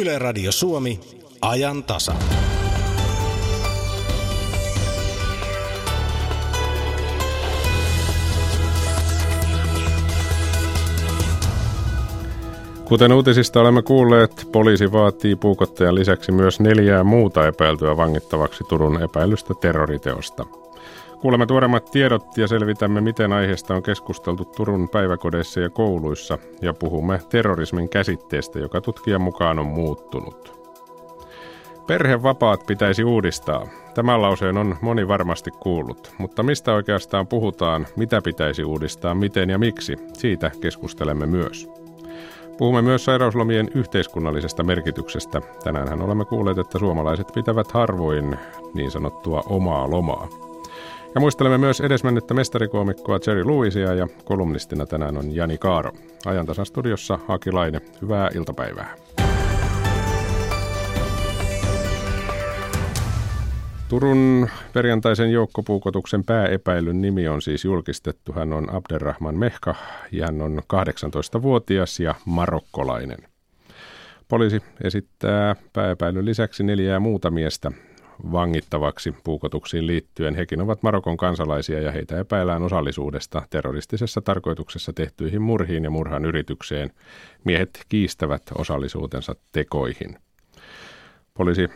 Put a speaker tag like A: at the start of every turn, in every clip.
A: Yle Radio Suomi, ajan tasa.
B: Kuten uutisista olemme kuulleet, poliisi vaatii puukottajan lisäksi myös neljää muuta epäiltyä vangittavaksi Turun epäilystä terroriteosta. Kuulemme tuoremmat tiedot ja selvitämme, miten aiheesta on keskusteltu Turun päiväkodeissa ja kouluissa ja puhumme terrorismin käsitteestä, joka tutkijan mukaan on muuttunut. Perhevapaat pitäisi uudistaa. Tämän lauseen on moni varmasti kuullut, mutta mistä oikeastaan puhutaan, mitä pitäisi uudistaa, miten ja miksi, siitä keskustelemme myös. Puhumme myös sairauslomien yhteiskunnallisesta merkityksestä. Tänään olemme kuulleet, että suomalaiset pitävät harvoin niin sanottua omaa lomaa. Ja muistelemme myös edesmennyttä mestarikoomikkoa Jerry Lewisia ja kolumnistina tänään on Jani Kaaro. Ajantasan studiossa Aki Laine. Hyvää iltapäivää. Turun perjantaisen joukkopuukotuksen pääepäilyn nimi on siis julkistettu. Hän on Abderrahman Mehka ja hän on 18-vuotias ja marokkolainen. Poliisi esittää pääepäilyn lisäksi neljää muuta miestä vangittavaksi puukotuksiin liittyen. Hekin ovat Marokon kansalaisia ja heitä epäillään osallisuudesta terroristisessa tarkoituksessa tehtyihin murhiin ja murhan yritykseen. Miehet kiistävät osallisuutensa tekoihin. Poliisi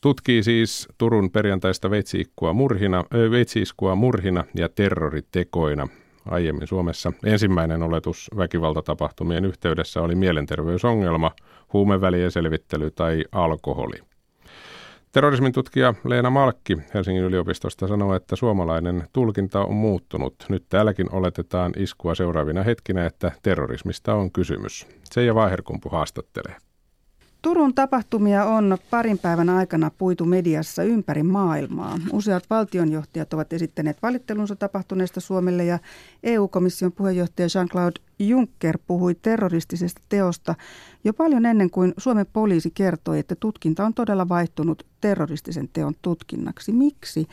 B: tutkii siis Turun perjantaista veitsiiskua murhina, veitsiiskua murhina ja terroritekoina. Aiemmin Suomessa ensimmäinen oletus väkivaltatapahtumien yhteydessä oli mielenterveysongelma, huumevälien selvittely tai alkoholi. Terrorismin tutkija Leena Malkki Helsingin yliopistosta sanoo, että suomalainen tulkinta on muuttunut. Nyt täälläkin oletetaan iskua seuraavina hetkinä, että terrorismista on kysymys. Seija Vaiherkumpu haastattelee.
C: Turun tapahtumia on parin päivän aikana puitu mediassa ympäri maailmaa. Useat valtionjohtajat ovat esittäneet valittelunsa tapahtuneesta Suomelle ja EU-komission puheenjohtaja Jean-Claude Juncker puhui terroristisesta teosta jo paljon ennen kuin Suomen poliisi kertoi, että tutkinta on todella vaihtunut terroristisen teon tutkinnaksi. Miksi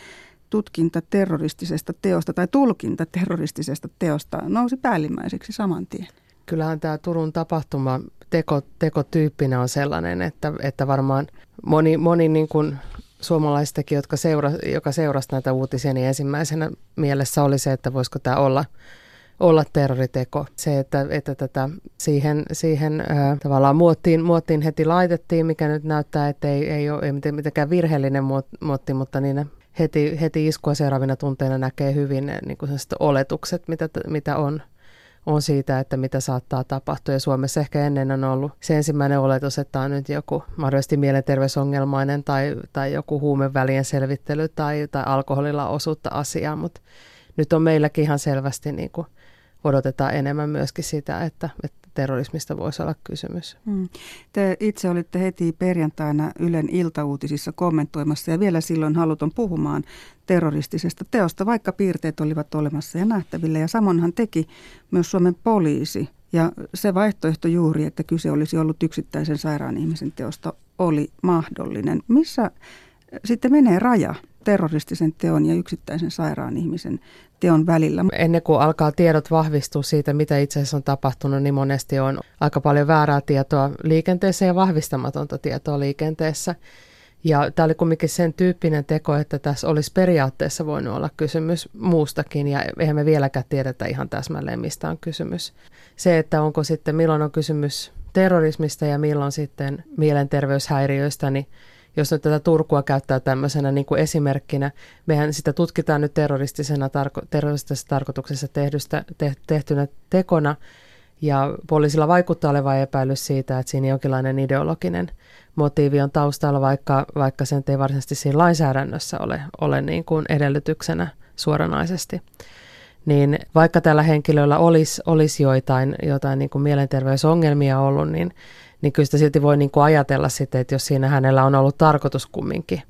C: tutkinta terroristisesta teosta tai tulkinta terroristisesta teosta nousi päällimmäiseksi saman tien?
D: Kyllähän tämä Turun tapahtuma teko, tekotyyppinä on sellainen, että, että varmaan moni, moni niin kuin suomalaistakin, jotka seura, joka seurasi näitä uutisia, niin ensimmäisenä mielessä oli se, että voisiko tämä olla, olla terroriteko. Se, että, että tätä siihen, siihen ää, tavallaan muottiin, muottiin heti laitettiin, mikä nyt näyttää, että ei, ei ole ei mitenkään virheellinen muotti, mutta niin heti, heti iskua seuraavina tunteina näkee hyvin niin kuin oletukset, mitä, mitä on on siitä, että mitä saattaa tapahtua. Ja Suomessa ehkä ennen on ollut se ensimmäinen oletus, että on nyt joku mahdollisesti mielenterveysongelmainen tai, tai joku huumevälien selvittely tai, tai alkoholilla osuutta asiaa, mutta nyt on meilläkin ihan selvästi niin kuin odotetaan enemmän myöskin sitä, että, että terrorismista voisi olla kysymys. Hmm.
C: Te itse olitte heti perjantaina Ylen iltauutisissa kommentoimassa ja vielä silloin haluton puhumaan terroristisesta teosta, vaikka piirteet olivat olemassa ja nähtävillä. Ja samonhan teki myös Suomen poliisi. Ja se vaihtoehto juuri, että kyse olisi ollut yksittäisen sairaan ihmisen teosta, oli mahdollinen. Missä sitten menee raja terroristisen teon ja yksittäisen sairaan ihmisen teon välillä.
D: Ennen kuin alkaa tiedot vahvistua siitä, mitä itse asiassa on tapahtunut, niin monesti on aika paljon väärää tietoa liikenteessä ja vahvistamatonta tietoa liikenteessä. Ja tämä oli kumminkin sen tyyppinen teko, että tässä olisi periaatteessa voinut olla kysymys muustakin, ja eihän me vieläkään tiedetä ihan täsmälleen, mistä on kysymys. Se, että onko sitten, milloin on kysymys terrorismista ja milloin sitten mielenterveyshäiriöistä, niin jos nyt tätä Turkua käyttää tämmöisenä niin kuin esimerkkinä, mehän sitä tutkitaan nyt terroristisena tarko- terroristisessa tarkoituksessa tehdystä, te- tehtynä tekona, ja poliisilla vaikuttaa olevan epäilys siitä, että siinä jonkinlainen ideologinen motiivi on taustalla, vaikka, vaikka sen ei varsinaisesti siinä lainsäädännössä ole, ole niin kuin edellytyksenä suoranaisesti. Niin vaikka tällä henkilöllä olisi, olisi joitain, jotain niin kuin mielenterveysongelmia ollut, niin niin kyllä sitä silti voi niin kuin ajatella sitten, että jos siinä hänellä on ollut tarkoitus kumminkin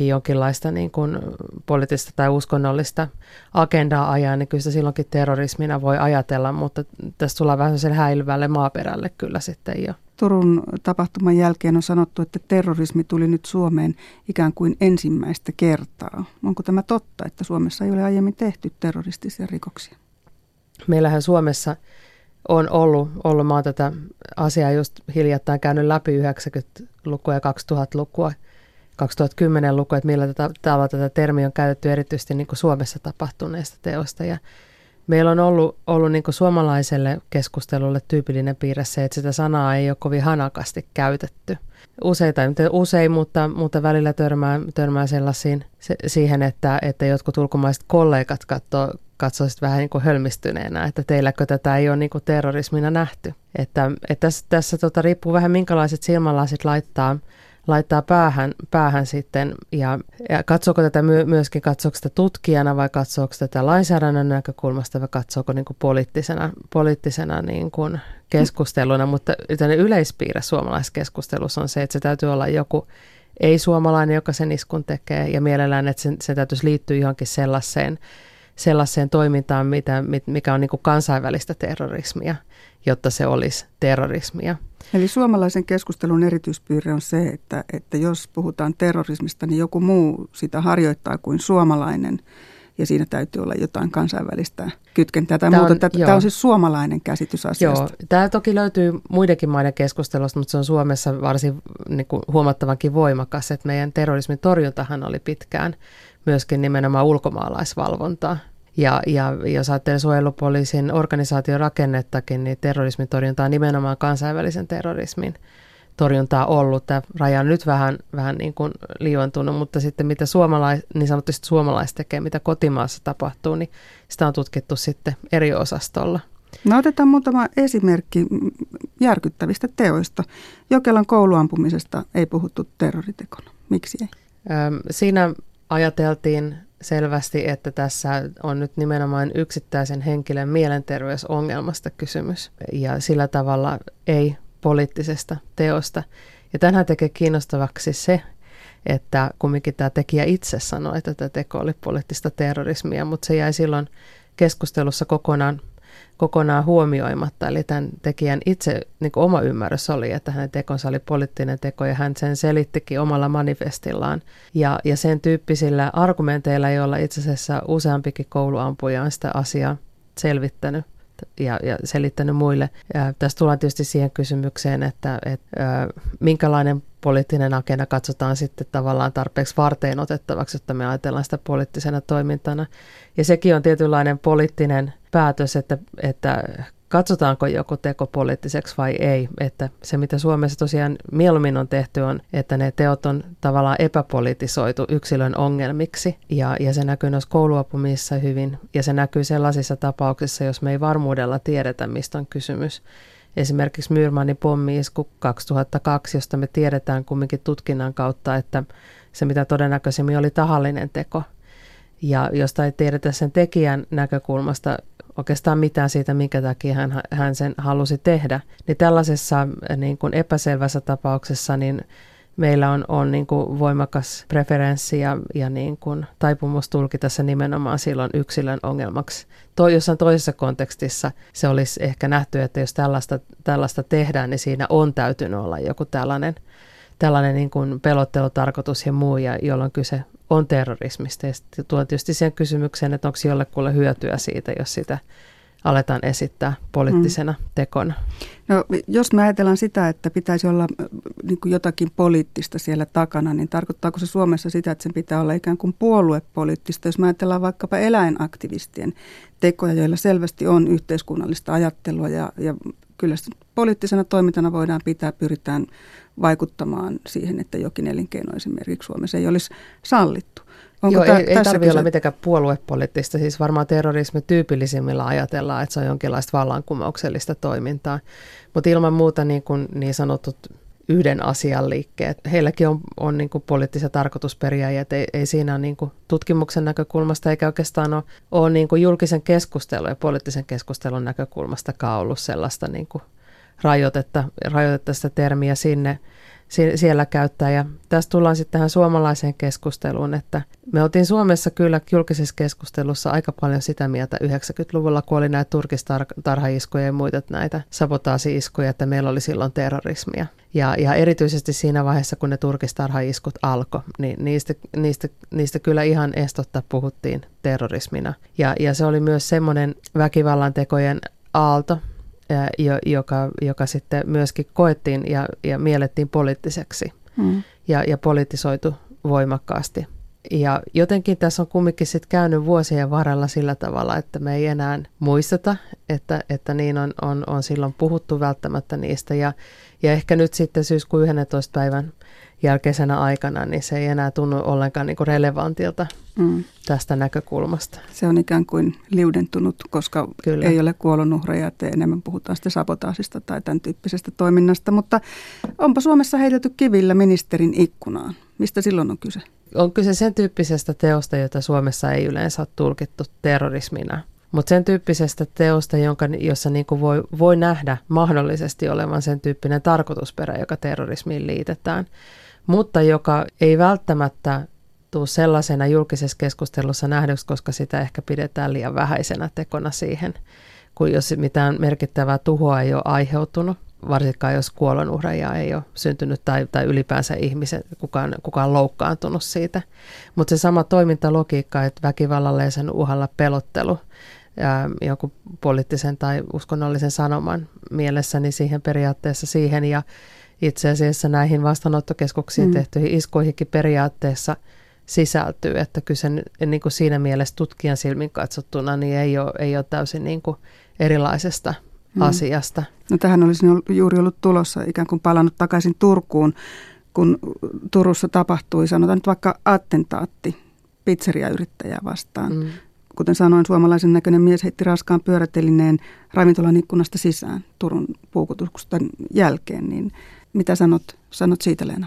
D: jonkinlaista niin kuin poliittista tai uskonnollista agendaa ajaa, niin kyllä sitä silloinkin terrorismina voi ajatella, mutta tässä tullaan vähän sen häilyvälle maaperälle kyllä sitten jo.
C: Turun tapahtuman jälkeen on sanottu, että terrorismi tuli nyt Suomeen ikään kuin ensimmäistä kertaa. Onko tämä totta, että Suomessa ei ole aiemmin tehty terroristisia rikoksia?
D: Meillähän Suomessa on ollut, ollut, mä oon tätä asiaa just hiljattain käynyt läpi 90-lukua ja 2000-lukua, 2010-lukua, että millä tätä, tavalla tätä termiä on käytetty erityisesti niin kuin Suomessa tapahtuneista teoista. Ja meillä on ollut, ollut niin kuin suomalaiselle keskustelulle tyypillinen piirre se, että sitä sanaa ei ole kovin hanakasti käytetty. Useita, usein, mutta, mutta välillä törmää, törmää sellaisiin se, siihen, että, että jotkut ulkomaiset kollegat katsoo katsoisit vähän niin kuin hölmistyneenä, että teilläkö tätä ei ole niin kuin terrorismina nähty. Että, että tässä, tässä tota, riippuu vähän minkälaiset silmälasit laittaa, laittaa päähän, päähän sitten ja, ja katsooko tätä my, myöskin, katsooko sitä tutkijana vai katsooko tätä lainsäädännön näkökulmasta vai katsooko niin kuin poliittisena, poliittisena niin kuin keskusteluna, mutta yleispiirre suomalaisessa keskustelussa on se, että se täytyy olla joku ei-suomalainen, joka sen iskun tekee ja mielellään, että se, se täytyisi liittyä johonkin sellaiseen sellaiseen toimintaan, mitä, mikä on niin kuin kansainvälistä terrorismia, jotta se olisi terrorismia.
C: Eli suomalaisen keskustelun erityispiirre on se, että, että jos puhutaan terrorismista, niin joku muu sitä harjoittaa kuin suomalainen ja siinä täytyy olla jotain kansainvälistä kytkentää tai tämä muuta. On, tämä, tämä on siis suomalainen käsitys asiasta.
D: Joo, tämä toki löytyy muidenkin maiden keskustelusta, mutta se on Suomessa varsin niin kuin, huomattavankin voimakas, että meidän terrorismin torjuntahan oli pitkään myöskin nimenomaan ulkomaalaisvalvontaa. Ja, ja jos ajattelee suojelupoliisin organisaation rakennettakin, niin terrorismin torjunta on nimenomaan kansainvälisen terrorismin torjuntaa ollut. Tämä raja on nyt vähän, vähän niin kuin liivantunut, mutta sitten mitä suomalais, niin sanotusti suomalaiset tekee, mitä kotimaassa tapahtuu, niin sitä on tutkittu sitten eri osastolla.
C: No otetaan muutama esimerkki järkyttävistä teoista. Jokelan kouluampumisesta ei puhuttu terroritekona. Miksi ei?
D: Siinä ajateltiin selvästi, että tässä on nyt nimenomaan yksittäisen henkilön mielenterveysongelmasta kysymys ja sillä tavalla ei poliittisesta teosta. Ja tänään tekee kiinnostavaksi se, että kumminkin tämä tekijä itse sanoi, että tämä teko oli poliittista terrorismia, mutta se jäi silloin keskustelussa kokonaan kokonaan huomioimatta. Eli tämän tekijän itse niin oma ymmärrys oli, että hänen tekonsa oli poliittinen teko ja hän sen selittikin omalla manifestillaan. Ja, ja sen tyyppisillä argumenteilla, joilla itse asiassa useampikin kouluampuja on sitä asiaa selvittänyt ja, ja selittänyt muille. Ja tässä tullaan tietysti siihen kysymykseen, että, että minkälainen poliittinen agenda katsotaan sitten tavallaan tarpeeksi varteen otettavaksi, että me ajatellaan sitä poliittisena toimintana. Ja sekin on tietynlainen poliittinen päätös, että, että katsotaanko joku teko poliittiseksi vai ei. Että se, mitä Suomessa tosiaan mieluummin on tehty, on, että ne teot on tavallaan epäpolitisoitu yksilön ongelmiksi. Ja, ja se näkyy noissa kouluapumissa hyvin. Ja se näkyy sellaisissa tapauksissa, jos me ei varmuudella tiedetä, mistä on kysymys. Esimerkiksi Myyrmannin pommi-isku 2002, josta me tiedetään kumminkin tutkinnan kautta, että se mitä todennäköisemmin oli tahallinen teko. Ja josta ei tiedetä sen tekijän näkökulmasta oikeastaan mitään siitä, minkä takia hän, hän sen halusi tehdä. Niin tällaisessa niin kuin epäselvässä tapauksessa niin meillä on, on niin kuin voimakas preferenssi ja, ja niin kuin taipumus tulkita se nimenomaan silloin yksilön ongelmaksi. Toi, jossain toisessa kontekstissa se olisi ehkä nähty, että jos tällaista, tällaista tehdään, niin siinä on täytynyt olla joku tällainen, tällainen niin kuin pelottelutarkoitus ja muu, ja jolloin kyse on terrorismista. Ja tuo tietysti sen kysymykseen, että onko jollekulle hyötyä siitä, jos sitä aletaan esittää poliittisena mm. tekona.
C: No, jos me ajatellaan sitä, että pitäisi olla niin kuin jotakin poliittista siellä takana, niin tarkoittaako se Suomessa sitä, että sen pitää olla ikään kuin puoluepoliittista? Jos me ajatellaan vaikkapa eläinaktivistien tekoja, joilla selvästi on yhteiskunnallista ajattelua ja, ja kyllä poliittisena toimintana voidaan pitää, pyritään vaikuttamaan siihen, että jokin elinkeino esimerkiksi Suomessa ei olisi sallittu.
D: Onko Joo, tä- ei, ei tarvitse olla mitenkään puoluepoliittista. Siis varmaan terrorismi tyypillisimmillä ajatellaan, että se on jonkinlaista vallankumouksellista toimintaa. Mutta ilman muuta niin, kuin niin sanotut yhden asian liikkeet. Heilläkin on, on niin kuin poliittisia tarkoitusperiä, ja ei, ei siinä ole niin kuin tutkimuksen näkökulmasta eikä oikeastaan ole, ole niin kuin julkisen keskustelun ja poliittisen keskustelun näkökulmastakaan ollut sellaista niin kuin rajoitetta, rajoitetta sitä termiä sinne siellä käyttää. Ja tässä tullaan sitten tähän suomalaiseen keskusteluun, että me oltiin Suomessa kyllä julkisessa keskustelussa aika paljon sitä mieltä 90-luvulla, kun oli näitä turkistarhaiskuja ja muita näitä sabotaasi-iskuja, että meillä oli silloin terrorismia. Ja, ja erityisesti siinä vaiheessa, kun ne turkistarhaiskut alkoi, niin niistä, niistä, niistä kyllä ihan estotta puhuttiin terrorismina. Ja, ja se oli myös semmoinen väkivallan tekojen aalto, joka, joka sitten myöskin koettiin ja, ja miellettiin poliittiseksi mm. ja, ja politisoitu voimakkaasti. Ja jotenkin tässä on kumminkin sitten käynyt vuosien varrella sillä tavalla, että me ei enää muisteta, että, että niin on, on, on silloin puhuttu välttämättä niistä. Ja, ja ehkä nyt sitten syyskuun 11. päivän jälkeisenä aikana, niin se ei enää tunnu ollenkaan niin kuin relevantilta mm. tästä näkökulmasta.
C: Se on ikään kuin liudentunut, koska Kyllä. ei ole kuolonuhreja, että enemmän puhutaan sitten sabotaasista tai tämän tyyppisestä toiminnasta. Mutta onpa Suomessa heitelty kivillä ministerin ikkunaan. Mistä silloin on kyse?
D: On kyse sen tyyppisestä teosta, jota Suomessa ei yleensä ole tulkittu terrorismina. Mutta sen tyyppisestä teosta, jonka, jossa niin kuin voi, voi nähdä mahdollisesti olevan sen tyyppinen tarkoitusperä, joka terrorismiin liitetään, mutta joka ei välttämättä tule sellaisena julkisessa keskustelussa nähdyksi, koska sitä ehkä pidetään liian vähäisenä tekona siihen, kun jos mitään merkittävää tuhoa ei ole aiheutunut varsinkaan jos kuolonuhreja ei ole syntynyt tai, tai ylipäänsä ihmiset, kukaan, kukaan loukkaantunut siitä. Mutta se sama toimintalogiikka, että väkivallalle ja sen uhalla pelottelu ja jonkun poliittisen tai uskonnollisen sanoman mielessä, niin siihen periaatteessa siihen ja itse asiassa näihin vastaanottokeskuksiin mm. tehtyihin iskoihinkin periaatteessa sisältyy, että kyllä se niin kuin siinä mielessä tutkijan silmin katsottuna niin ei ole, ei ole täysin niin kuin erilaisesta mm. asiasta.
C: No tähän olisi juuri ollut tulossa ikään kuin palannut takaisin Turkuun, kun Turussa tapahtui, sanotaan nyt vaikka attentaatti pizzeriayrittäjää vastaan. Mm. Kuten sanoin, suomalaisen näköinen mies heitti raskaan pyörätelineen ravintolan ikkunasta sisään Turun puukutusten jälkeen. Niin mitä sanot, sanot siitä Leena?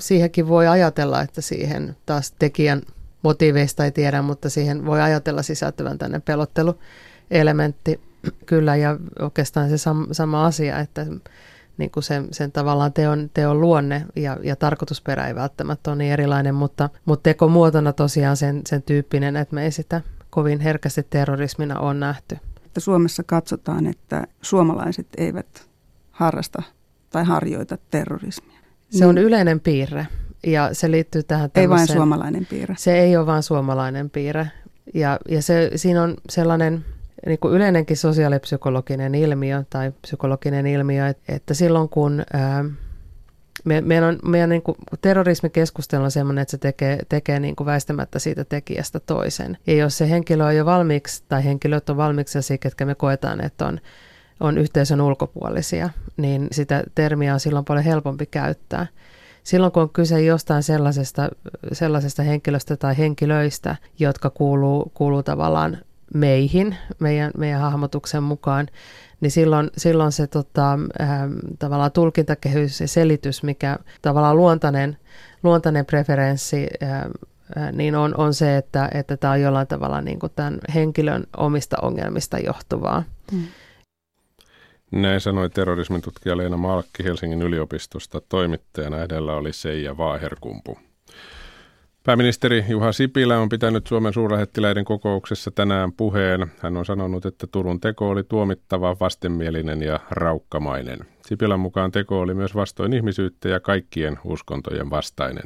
D: Siihenkin voi ajatella, että siihen taas tekijän motiiveista ei tiedä, mutta siihen voi ajatella sisältyvän tänne pelotteluelementti kyllä ja oikeastaan se sam, sama asia, että niin kuin sen, sen tavallaan teon, teon luonne ja, ja tarkoitusperä ei välttämättä ole niin erilainen, mutta, mutta tekomuotona tosiaan sen, sen tyyppinen, että me ei sitä kovin herkästi terrorismina on nähty.
C: Että Suomessa katsotaan, että suomalaiset eivät harrasta tai harjoita terrorismia.
D: Se on niin. yleinen piirre ja se liittyy tähän
C: Ei vain suomalainen piirre.
D: Se ei ole vain suomalainen piirre. Ja, ja se, siinä on sellainen niin kuin yleinenkin sosiaalipsykologinen ilmiö tai psykologinen ilmiö, että silloin kun ää, me, meidän, on, meidän niin kuin terrorismikeskustelu on sellainen, että se tekee, tekee niin kuin väistämättä siitä tekijästä toisen. Ja jos se henkilö on jo valmiiksi, tai henkilöt on valmiiksi sellaisia, ketkä me koetaan, että on, on yhteisön ulkopuolisia, niin sitä termiä on silloin paljon helpompi käyttää. Silloin kun on kyse jostain sellaisesta, sellaisesta henkilöstä tai henkilöistä, jotka kuuluu, kuuluu tavallaan meihin, meidän, meidän hahmotuksen mukaan, niin silloin, silloin se tota, äh, tavallaan tulkintakehys ja selitys, mikä tavallaan luontainen, luontainen preferenssi, äh, äh, niin on, on se, että, että tämä on jollain tavalla niin kuin tämän henkilön omista ongelmista johtuvaa. Hmm.
B: Näin sanoi terrorismin tutkija Leena Malkki Helsingin yliopistosta. Toimittajana edellä oli Seija Vaaherkumpu. Pääministeri Juha Sipilä on pitänyt Suomen suurlähettiläiden kokouksessa tänään puheen. Hän on sanonut, että Turun teko oli tuomittava, vastenmielinen ja raukkamainen. Sipilän mukaan teko oli myös vastoin ihmisyyttä ja kaikkien uskontojen vastainen.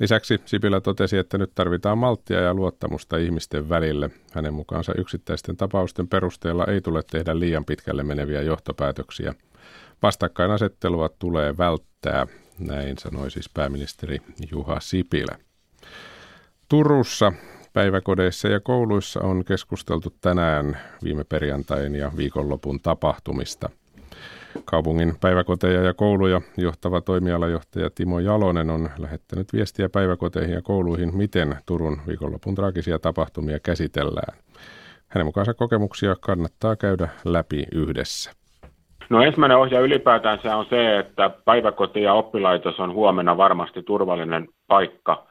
B: Lisäksi Sipilä totesi, että nyt tarvitaan malttia ja luottamusta ihmisten välille. Hänen mukaansa yksittäisten tapausten perusteella ei tule tehdä liian pitkälle meneviä johtopäätöksiä. Vastakkainasettelua tulee välttää, näin sanoi siis pääministeri Juha Sipilä. Turussa päiväkodeissa ja kouluissa on keskusteltu tänään viime perjantain ja viikonlopun tapahtumista. Kaupungin päiväkoteja ja kouluja johtava toimialajohtaja Timo Jalonen on lähettänyt viestiä päiväkoteihin ja kouluihin, miten Turun viikonlopun traagisia tapahtumia käsitellään. Hänen mukaansa kokemuksia kannattaa käydä läpi yhdessä.
E: No ensimmäinen ohja ylipäätään se on se, että päiväkoti ja oppilaitos on huomenna varmasti turvallinen paikka –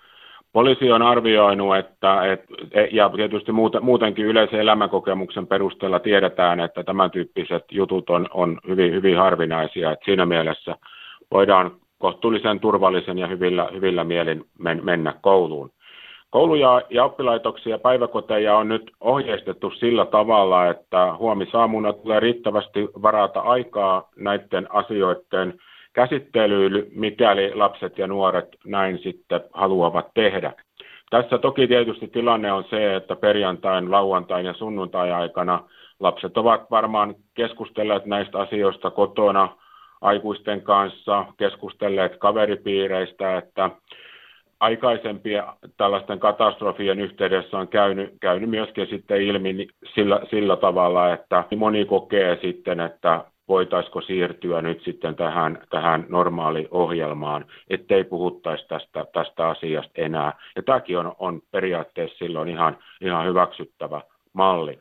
E: Poliisi on arvioinut, että, et, ja tietysti muutenkin yleisen elämänkokemuksen perusteella tiedetään, että tämän tyyppiset jutut on, on hyvin, hyvin harvinaisia. Et siinä mielessä voidaan kohtuullisen turvallisen ja hyvillä, hyvillä mielin men, mennä kouluun. Kouluja ja oppilaitoksia ja päiväkoteja on nyt ohjeistettu sillä tavalla, että huomisaamuna tulee riittävästi varata aikaa näiden asioiden käsittelyyn, mikäli lapset ja nuoret näin sitten haluavat tehdä. Tässä toki tietysti tilanne on se, että perjantain, lauantain ja sunnuntai aikana lapset ovat varmaan keskustelleet näistä asioista kotona aikuisten kanssa, keskustelleet kaveripiireistä, että aikaisempien tällaisten katastrofien yhteydessä on käynyt, käynyt myöskin sitten ilmi sillä, sillä tavalla, että moni kokee sitten, että voitaisiko siirtyä nyt sitten tähän, tähän ohjelmaan, ettei puhuttaisi tästä, tästä asiasta enää. Ja tämäkin on, on periaatteessa silloin ihan, ihan hyväksyttävä malli.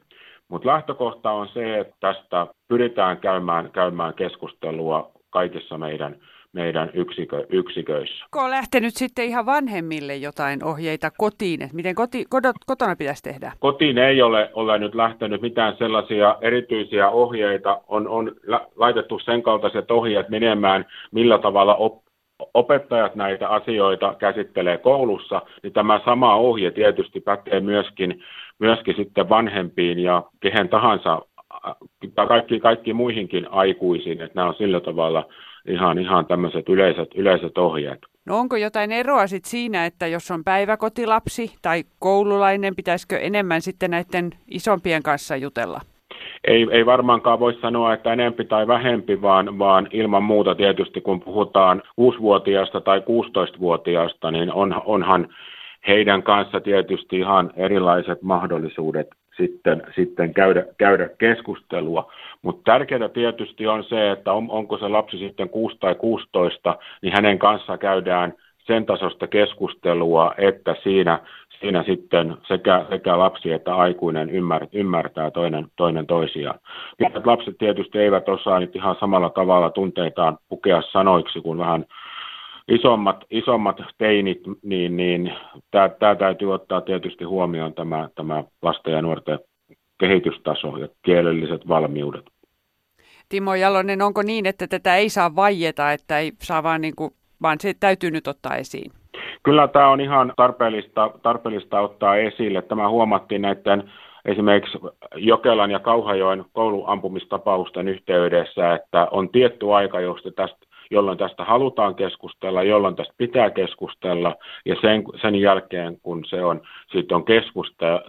E: Mutta lähtökohta on se, että tästä pyritään käymään, käymään keskustelua kaikissa meidän meidän yksikö, yksiköissä.
F: Onko lähtenyt sitten ihan vanhemmille jotain ohjeita kotiin, että miten koti, kodot, kotona pitäisi tehdä?
E: Kotiin ei ole, ole nyt lähtenyt mitään sellaisia erityisiä ohjeita. On, on laitettu sen kaltaiset ohjeet menemään, millä tavalla op, opettajat näitä asioita käsittelee koulussa, niin tämä sama ohje tietysti pätee myöskin, myöskin sitten vanhempiin ja kehen tahansa tai kaikki, kaikki muihinkin aikuisiin, että nämä on sillä tavalla ihan, ihan tämmöiset yleiset, yleiset ohjeet.
F: No onko jotain eroa sit siinä, että jos on päiväkotilapsi tai koululainen, pitäisikö enemmän sitten näiden isompien kanssa jutella?
E: Ei, ei varmaankaan voi sanoa, että enempi tai vähempi, vaan, vaan ilman muuta tietysti kun puhutaan 6-vuotiaasta tai 16-vuotiaasta, niin on, onhan heidän kanssa tietysti ihan erilaiset mahdollisuudet sitten, sitten käydä, käydä keskustelua. Mutta tärkeää tietysti on se, että on, onko se lapsi sitten 6 tai 16, niin hänen kanssa käydään sen tasosta keskustelua, että siinä, siinä sitten sekä, sekä lapsi että aikuinen ymmär, ymmärtää toinen, toinen toisiaan. Pienet lapset tietysti eivät osaa nyt ihan samalla tavalla tunteitaan pukea sanoiksi kuin vähän isommat, isommat teinit, niin, niin tämä täytyy ottaa tietysti huomioon tämä, tämä lasten ja nuorten kehitystaso ja kielelliset valmiudet.
F: Timo Jalonen, onko niin, että tätä ei saa vaieta, että ei saa vaan, niin kuin, vaan se täytyy nyt ottaa esiin?
E: Kyllä tämä on ihan tarpeellista, tarpeellista ottaa esille. Tämä huomattiin näiden esimerkiksi Jokelan ja Kauhajoen kouluampumistapausten yhteydessä, että on tietty aika, josta tästä jolloin tästä halutaan keskustella, jolloin tästä pitää keskustella, ja sen, sen jälkeen, kun se on, siitä on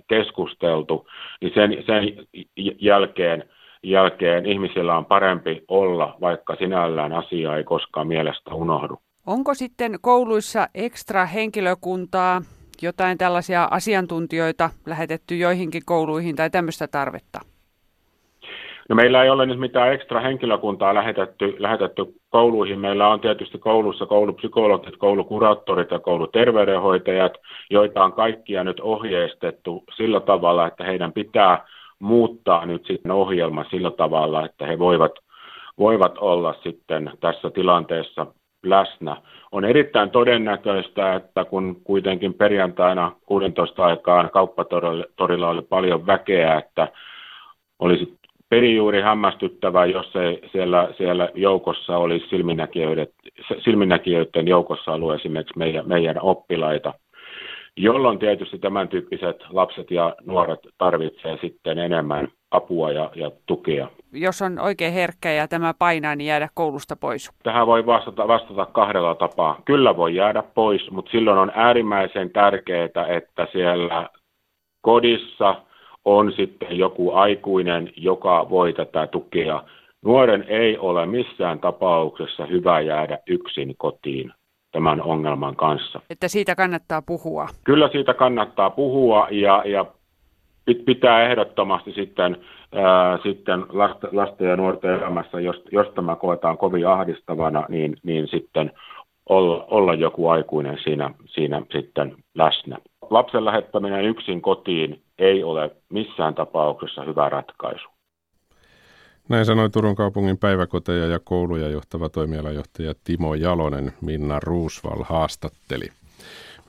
E: keskusteltu, niin sen, sen jälkeen, jälkeen ihmisillä on parempi olla, vaikka sinällään asia ei koskaan mielestä unohdu.
F: Onko sitten kouluissa ekstra henkilökuntaa, jotain tällaisia asiantuntijoita lähetetty joihinkin kouluihin tai tämmöistä tarvetta?
E: No meillä ei ole nyt mitään ekstra henkilökuntaa lähetetty, lähetetty kouluihin. Meillä on tietysti koulussa koulupsykologit, koulukuraattorit ja kouluterveydenhoitajat, joita on kaikkia nyt ohjeistettu sillä tavalla, että heidän pitää muuttaa nyt sitten ohjelma sillä tavalla, että he voivat, voivat olla sitten tässä tilanteessa läsnä. On erittäin todennäköistä, että kun kuitenkin perjantaina 16 aikaan kauppatorilla oli paljon väkeä, että olisi perijuuri hämmästyttävää, jos ei siellä, siellä joukossa olisi silminnäkijöiden, silminnäkijöiden joukossa ollut esimerkiksi meidän, meidän oppilaita, jolloin tietysti tämän tyyppiset lapset ja nuoret tarvitsevat sitten enemmän apua ja, ja tukea.
F: Jos on oikein herkkä ja tämä painaa, niin jäädä koulusta pois?
E: Tähän voi vastata, vastata kahdella tapaa. Kyllä voi jäädä pois, mutta silloin on äärimmäisen tärkeää, että siellä kodissa – on sitten joku aikuinen, joka voi tätä tukea. Nuoren ei ole missään tapauksessa hyvä jäädä yksin kotiin tämän ongelman kanssa.
F: Että siitä kannattaa puhua.
E: Kyllä siitä kannattaa puhua ja, ja pitää ehdottomasti sitten, ää, sitten lasten, lasten ja nuorten elämässä, jos, jos tämä koetaan kovin ahdistavana, niin, niin sitten olla, olla joku aikuinen siinä, siinä sitten läsnä. Lapsen lähettäminen yksin kotiin ei ole missään tapauksessa hyvä ratkaisu.
B: Näin sanoi Turun kaupungin päiväkoteja ja kouluja johtava toimialajohtaja Timo Jalonen. Minna Ruusval haastatteli.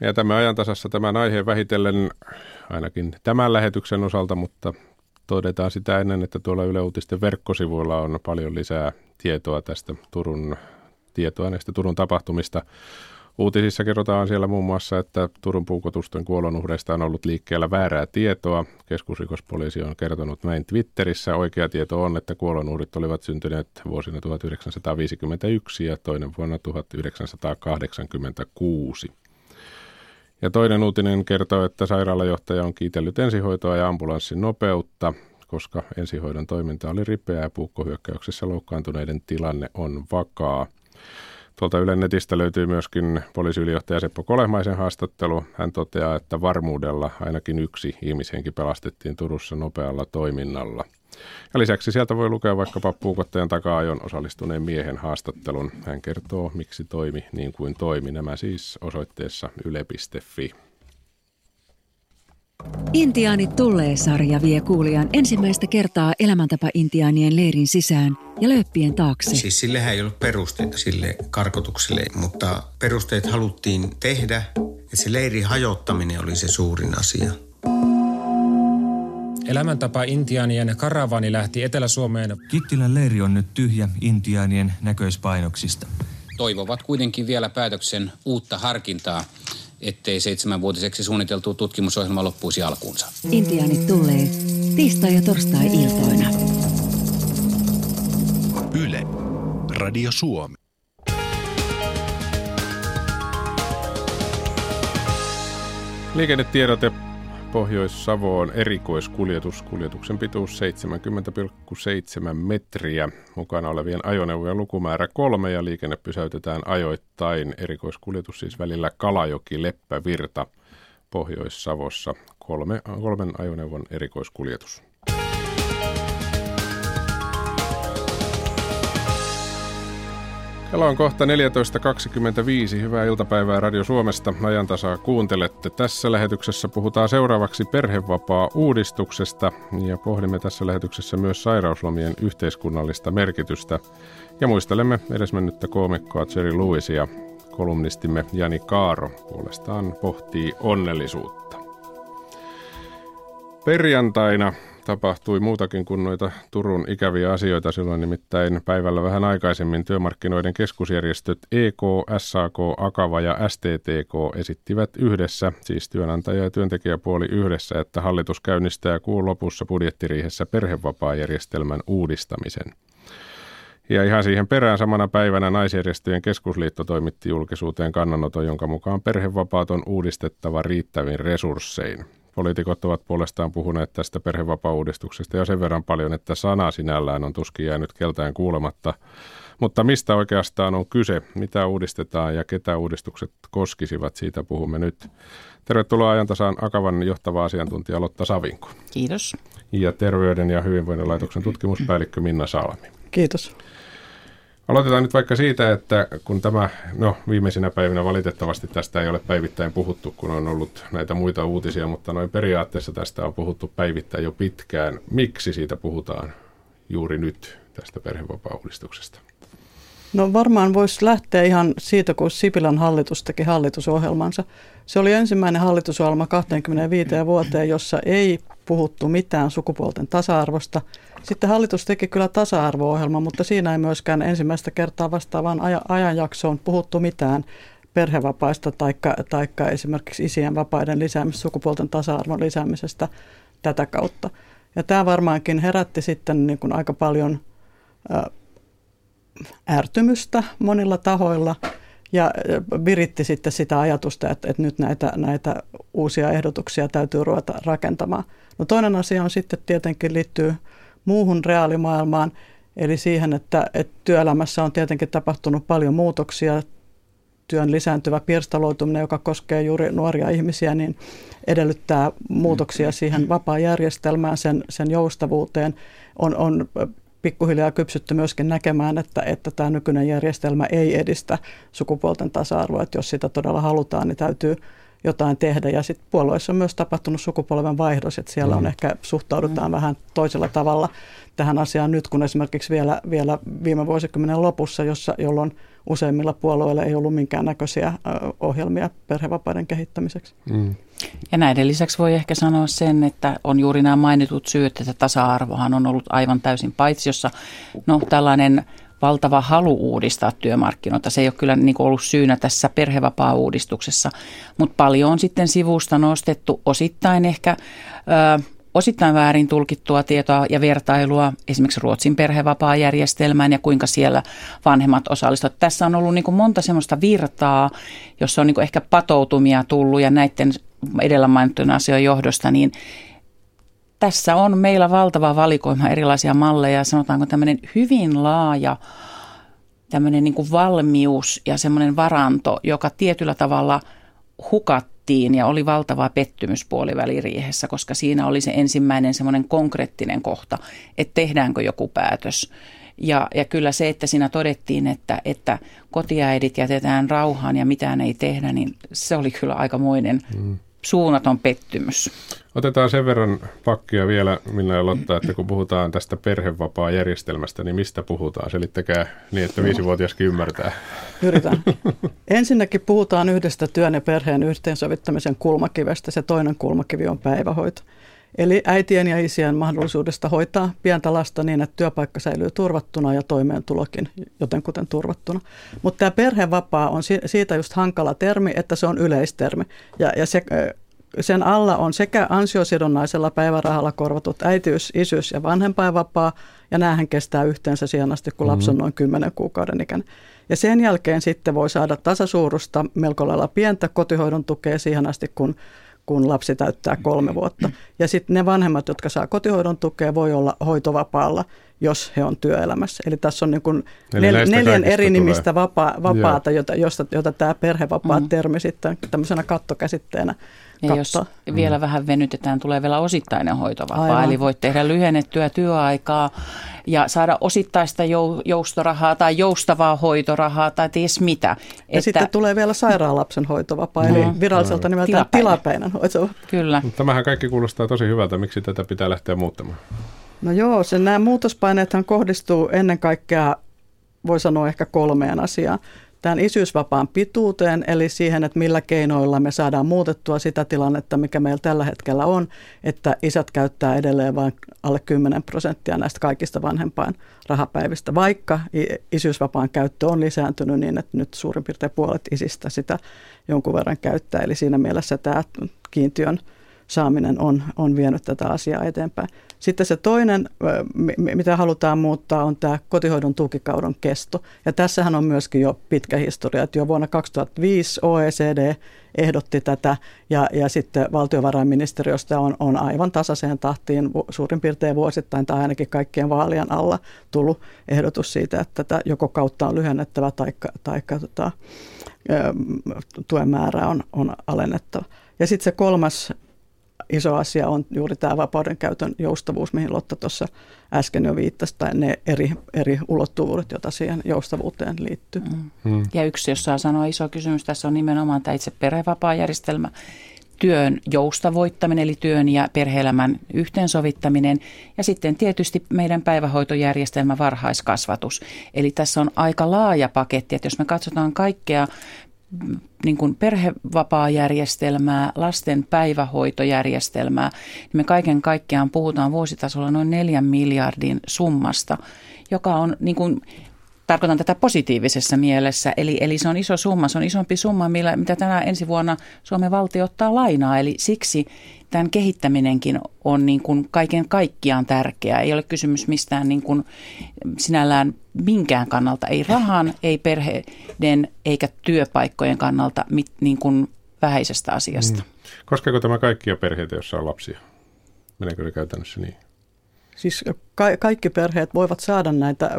B: Me jätämme ajantasassa tämän aiheen vähitellen ainakin tämän lähetyksen osalta, mutta todetaan sitä ennen, että tuolla Yle Uutisten verkkosivuilla on paljon lisää tietoa tästä Turun tietoa näistä Turun tapahtumista. Uutisissa kerrotaan siellä muun muassa, että Turun puukotusten kuolonuhreista on ollut liikkeellä väärää tietoa. Keskusrikospoliisi on kertonut näin Twitterissä. Oikea tieto on, että kuolonuhrit olivat syntyneet vuosina 1951 ja toinen vuonna 1986. Ja toinen uutinen kertoo, että sairaalajohtaja on kiitellyt ensihoitoa ja ambulanssin nopeutta. koska ensihoidon toiminta oli ripeää ja puukkohyökkäyksessä loukkaantuneiden tilanne on vakaa. Tuolta Ylen netistä löytyy myöskin poliisiylijohtaja Seppo Kolehmaisen haastattelu. Hän toteaa, että varmuudella ainakin yksi ihmishenki pelastettiin Turussa nopealla toiminnalla. Ja lisäksi sieltä voi lukea vaikkapa puukottajan taka-ajon osallistuneen miehen haastattelun. Hän kertoo, miksi toimi niin kuin toimi. Nämä siis osoitteessa yle.fi.
G: Intiaanit tulee sarja vie kuulijan ensimmäistä kertaa elämäntapa-intiaanien leirin sisään ja lööppien taakse.
H: Siis sillehän ei ollut perusteita sille karkotukselle, mutta perusteet haluttiin tehdä, että se leirin hajottaminen oli se suurin asia.
I: Elämäntapa intiaanien karavani lähti Etelä-Suomeen.
J: Kittilän leiri on nyt tyhjä intiaanien näköispainoksista.
K: Toivovat kuitenkin vielä päätöksen uutta harkintaa ettei seitsemänvuotiseksi suunniteltu tutkimusohjelma loppuisi alkuunsa.
G: Intiaanit tulee tiistai- ja torstai-iltoina.
A: Yle. Radio Suomi.
B: Liikennetiedote Pohjois-Savoon erikoiskuljetus. Kuljetuksen pituus 70,7 metriä. Mukana olevien ajoneuvojen lukumäärä kolme ja liikenne pysäytetään ajoittain. Erikoiskuljetus siis välillä Kalajoki-Leppävirta Pohjois-Savossa. Kolme, kolmen ajoneuvon erikoiskuljetus. Kello on kohta 14.25. Hyvää iltapäivää Radio Suomesta. Ajantasaa kuuntelette. Tässä lähetyksessä puhutaan seuraavaksi perhevapaa-uudistuksesta ja pohdimme tässä lähetyksessä myös sairauslomien yhteiskunnallista merkitystä. Ja muistelemme edesmennyttä koomikkoa Jerry Lewisia. Kolumnistimme Jani Kaaro puolestaan pohtii onnellisuutta. Perjantaina tapahtui muutakin kuin noita Turun ikäviä asioita. Silloin nimittäin päivällä vähän aikaisemmin työmarkkinoiden keskusjärjestöt EK, SAK, Akava ja STTK esittivät yhdessä, siis työnantaja- ja työntekijäpuoli yhdessä, että hallitus käynnistää kuun lopussa budjettiriihessä perhevapaajärjestelmän uudistamisen. Ja ihan siihen perään samana päivänä naisjärjestöjen keskusliitto toimitti julkisuuteen kannanoton, jonka mukaan perhevapaat on uudistettava riittävin resurssein. Poliitikot ovat puolestaan puhuneet tästä perhevapaa-uudistuksesta jo sen verran paljon, että sana sinällään on tuskin jäänyt keltään kuulematta. Mutta mistä oikeastaan on kyse, mitä uudistetaan ja ketä uudistukset koskisivat, siitä puhumme nyt. Tervetuloa ajantasaan Akavan johtava asiantuntija Lotta Savinko.
L: Kiitos.
B: Ja Terveyden ja hyvinvoinnin laitoksen tutkimuspäällikkö Minna Salmi.
M: Kiitos.
B: Aloitetaan nyt vaikka siitä, että kun tämä, no viimeisinä päivinä valitettavasti tästä ei ole päivittäin puhuttu, kun on ollut näitä muita uutisia, mutta noin periaatteessa tästä on puhuttu päivittäin jo pitkään. Miksi siitä puhutaan juuri nyt, tästä perhevapaa-uudistuksesta?
M: No varmaan voisi lähteä ihan siitä, kun Sipilän hallitus teki hallitusohjelmansa. Se oli ensimmäinen hallitusohjelma 25 vuoteen, jossa ei puhuttu mitään sukupuolten tasa-arvosta. Sitten hallitus teki kyllä tasa-arvo-ohjelma, mutta siinä ei myöskään ensimmäistä kertaa vastaavaan ajanjaksoon puhuttu mitään perhevapaista tai esimerkiksi isien vapaiden lisäämisestä, sukupuolten tasa-arvon lisäämisestä tätä kautta. Ja tämä varmaankin herätti sitten niin kuin aika paljon ärtymystä monilla tahoilla ja viritti sitten sitä ajatusta, että, että nyt näitä, näitä uusia ehdotuksia täytyy ruveta rakentamaan. No toinen asia on sitten tietenkin liittyy muuhun reaalimaailmaan, eli siihen, että, että työelämässä on tietenkin tapahtunut paljon muutoksia, työn lisääntyvä pirstaloituminen, joka koskee juuri nuoria ihmisiä, niin edellyttää muutoksia siihen vapaa-järjestelmään, sen, sen joustavuuteen. On, on pikkuhiljaa kypsytty myöskin näkemään, että, että tämä nykyinen järjestelmä ei edistä sukupuolten tasa-arvoa. Että jos sitä todella halutaan, niin täytyy jotain tehdä. Ja sitten puolueissa on myös tapahtunut sukupolven vaihdos, että siellä on mm. ehkä suhtaudutaan mm. vähän toisella tavalla tähän asiaan nyt, kun esimerkiksi vielä, vielä viime vuosikymmenen lopussa, jossa, jolloin useimmilla puolueilla ei ollut minkäännäköisiä ohjelmia perhevapaiden kehittämiseksi. Mm.
L: Ja näiden lisäksi voi ehkä sanoa sen, että on juuri nämä mainitut syyt, että tasa-arvohan on ollut aivan täysin paitsi, jossa no, tällainen valtava halu uudistaa työmarkkinoita. Se ei ole kyllä niin ollut syynä tässä perhevapaa-uudistuksessa, mutta paljon on sitten sivusta nostettu osittain ehkä... Ö, osittain väärin tulkittua tietoa ja vertailua esimerkiksi Ruotsin perhevapaajärjestelmään ja kuinka siellä vanhemmat osallistuvat. Tässä on ollut niin kuin monta semmoista virtaa, jossa on niin kuin ehkä patoutumia tullut ja näiden edellä mainittujen asioiden johdosta, niin tässä on meillä valtava valikoima erilaisia malleja, sanotaanko tämmöinen hyvin laaja tämmöinen niin kuin valmius ja semmoinen varanto, joka tietyllä tavalla hukattiin ja oli valtava pettymys puoliväliriihessä, koska siinä oli se ensimmäinen semmoinen konkreettinen kohta, että tehdäänkö joku päätös. Ja, ja kyllä se, että siinä todettiin, että, että kotiäidit jätetään rauhaan ja mitään ei tehdä, niin se oli kyllä aikamoinen mm suunnaton pettymys.
B: Otetaan sen verran pakkia vielä, millä Lotta, että kun puhutaan tästä perhevapaa-järjestelmästä, niin mistä puhutaan? Selittäkää niin, että viisivuotiaskin ymmärtää.
M: Yritän. Ensinnäkin puhutaan yhdestä työn ja perheen yhteensovittamisen kulmakivestä. Se toinen kulmakivi on päivähoito. Eli äitien ja isien mahdollisuudesta hoitaa pientä lasta niin, että työpaikka säilyy turvattuna ja toimeentulokin jotenkuten turvattuna. Mutta tämä perhevapaa on siitä just hankala termi, että se on yleistermi. Ja, ja se, sen alla on sekä ansiosidonnaisella päivärahalla korvatut äitiys, isyys ja vanhempainvapaa, ja näähän kestää yhteensä siihen asti, kun lapsi on mm-hmm. noin 10 kuukauden ikäinen. Ja sen jälkeen sitten voi saada tasasuurusta melko lailla pientä kotihoidon tukea siihen asti, kun kun lapsi täyttää kolme vuotta. Ja sitten ne vanhemmat, jotka saa kotihoidon tukea, voi olla hoitovapaalla, jos he on työelämässä. Eli tässä on niin kuin nel, neljän eri nimistä vapaa, vapaata, jota, josta, jota tämä perhevapaa-termi mm. sitten tämmöisenä kattokäsitteenä
L: ja jos mm. vielä vähän venytetään, tulee vielä osittainen hoitovapaa. Aivan. Eli voit tehdä lyhennettyä työaikaa ja saada osittaista joustorahaa tai joustavaa hoitorahaa tai ties mitä. Ja
M: että... sitten tulee vielä sairaalapsen hoitovapaa, mm. eli viralliselta mm. nimeltään tilapäinen, tilapäinen hoitovapaa.
L: Kyllä.
B: Tämähän kaikki kuulostaa tosi hyvältä. Miksi tätä pitää lähteä muuttamaan?
M: No joo, sen nämä muutospaineethan kohdistuu ennen kaikkea, voi sanoa ehkä kolmeen asiaan tämän isyysvapaan pituuteen, eli siihen, että millä keinoilla me saadaan muutettua sitä tilannetta, mikä meillä tällä hetkellä on, että isät käyttää edelleen vain alle 10 prosenttia näistä kaikista vanhempain rahapäivistä, vaikka isyysvapaan käyttö on lisääntynyt niin, että nyt suurin piirtein puolet isistä sitä jonkun verran käyttää, eli siinä mielessä tämä kiintiön saaminen on, on vienyt tätä asiaa eteenpäin. Sitten se toinen, mitä halutaan muuttaa, on tämä kotihoidon tukikauden kesto. Ja tässähän on myöskin jo pitkä historia, että jo vuonna 2005 OECD ehdotti tätä ja, ja sitten valtiovarainministeriöstä on, on aivan tasaiseen tahtiin suurin piirtein vuosittain tai ainakin kaikkien vaalien alla tullut ehdotus siitä, että tätä joko kautta on lyhennettävä tai, tai tota, tuen määrää on, on alennettava. Ja sitten se kolmas iso asia on juuri tämä vapauden käytön joustavuus, mihin Lotta tuossa äsken jo viittasi, tai ne eri, eri ulottuvuudet, joita siihen joustavuuteen liittyy. Mm.
L: Mm. Ja yksi, jos saa sanoa iso kysymys, tässä on nimenomaan tämä itse perhevapaajärjestelmä, työn joustavoittaminen, eli työn ja perheelämän yhteensovittaminen, ja sitten tietysti meidän päivähoitojärjestelmä varhaiskasvatus. Eli tässä on aika laaja paketti, että jos me katsotaan kaikkea niin kuin perhevapaajärjestelmää, lasten päivähoitojärjestelmää, niin me kaiken kaikkiaan puhutaan vuositasolla noin neljän miljardin summasta, joka on niin kuin tarkoitan tätä positiivisessa mielessä, eli, eli se on iso summa, se on isompi summa, millä, mitä tänä ensi vuonna Suomen valtio ottaa lainaa, eli siksi tämän kehittäminenkin on niin kuin kaiken kaikkiaan tärkeää. Ei ole kysymys mistään niin kuin sinällään minkään kannalta, ei rahan, ei perheiden eikä työpaikkojen kannalta mit, niin kuin vähäisestä asiasta. Mm.
B: Koskeeko tämä kaikkia perheitä, joissa on lapsia? Meneekö se käytännössä niin?
M: Siis ka- kaikki perheet voivat saada näitä,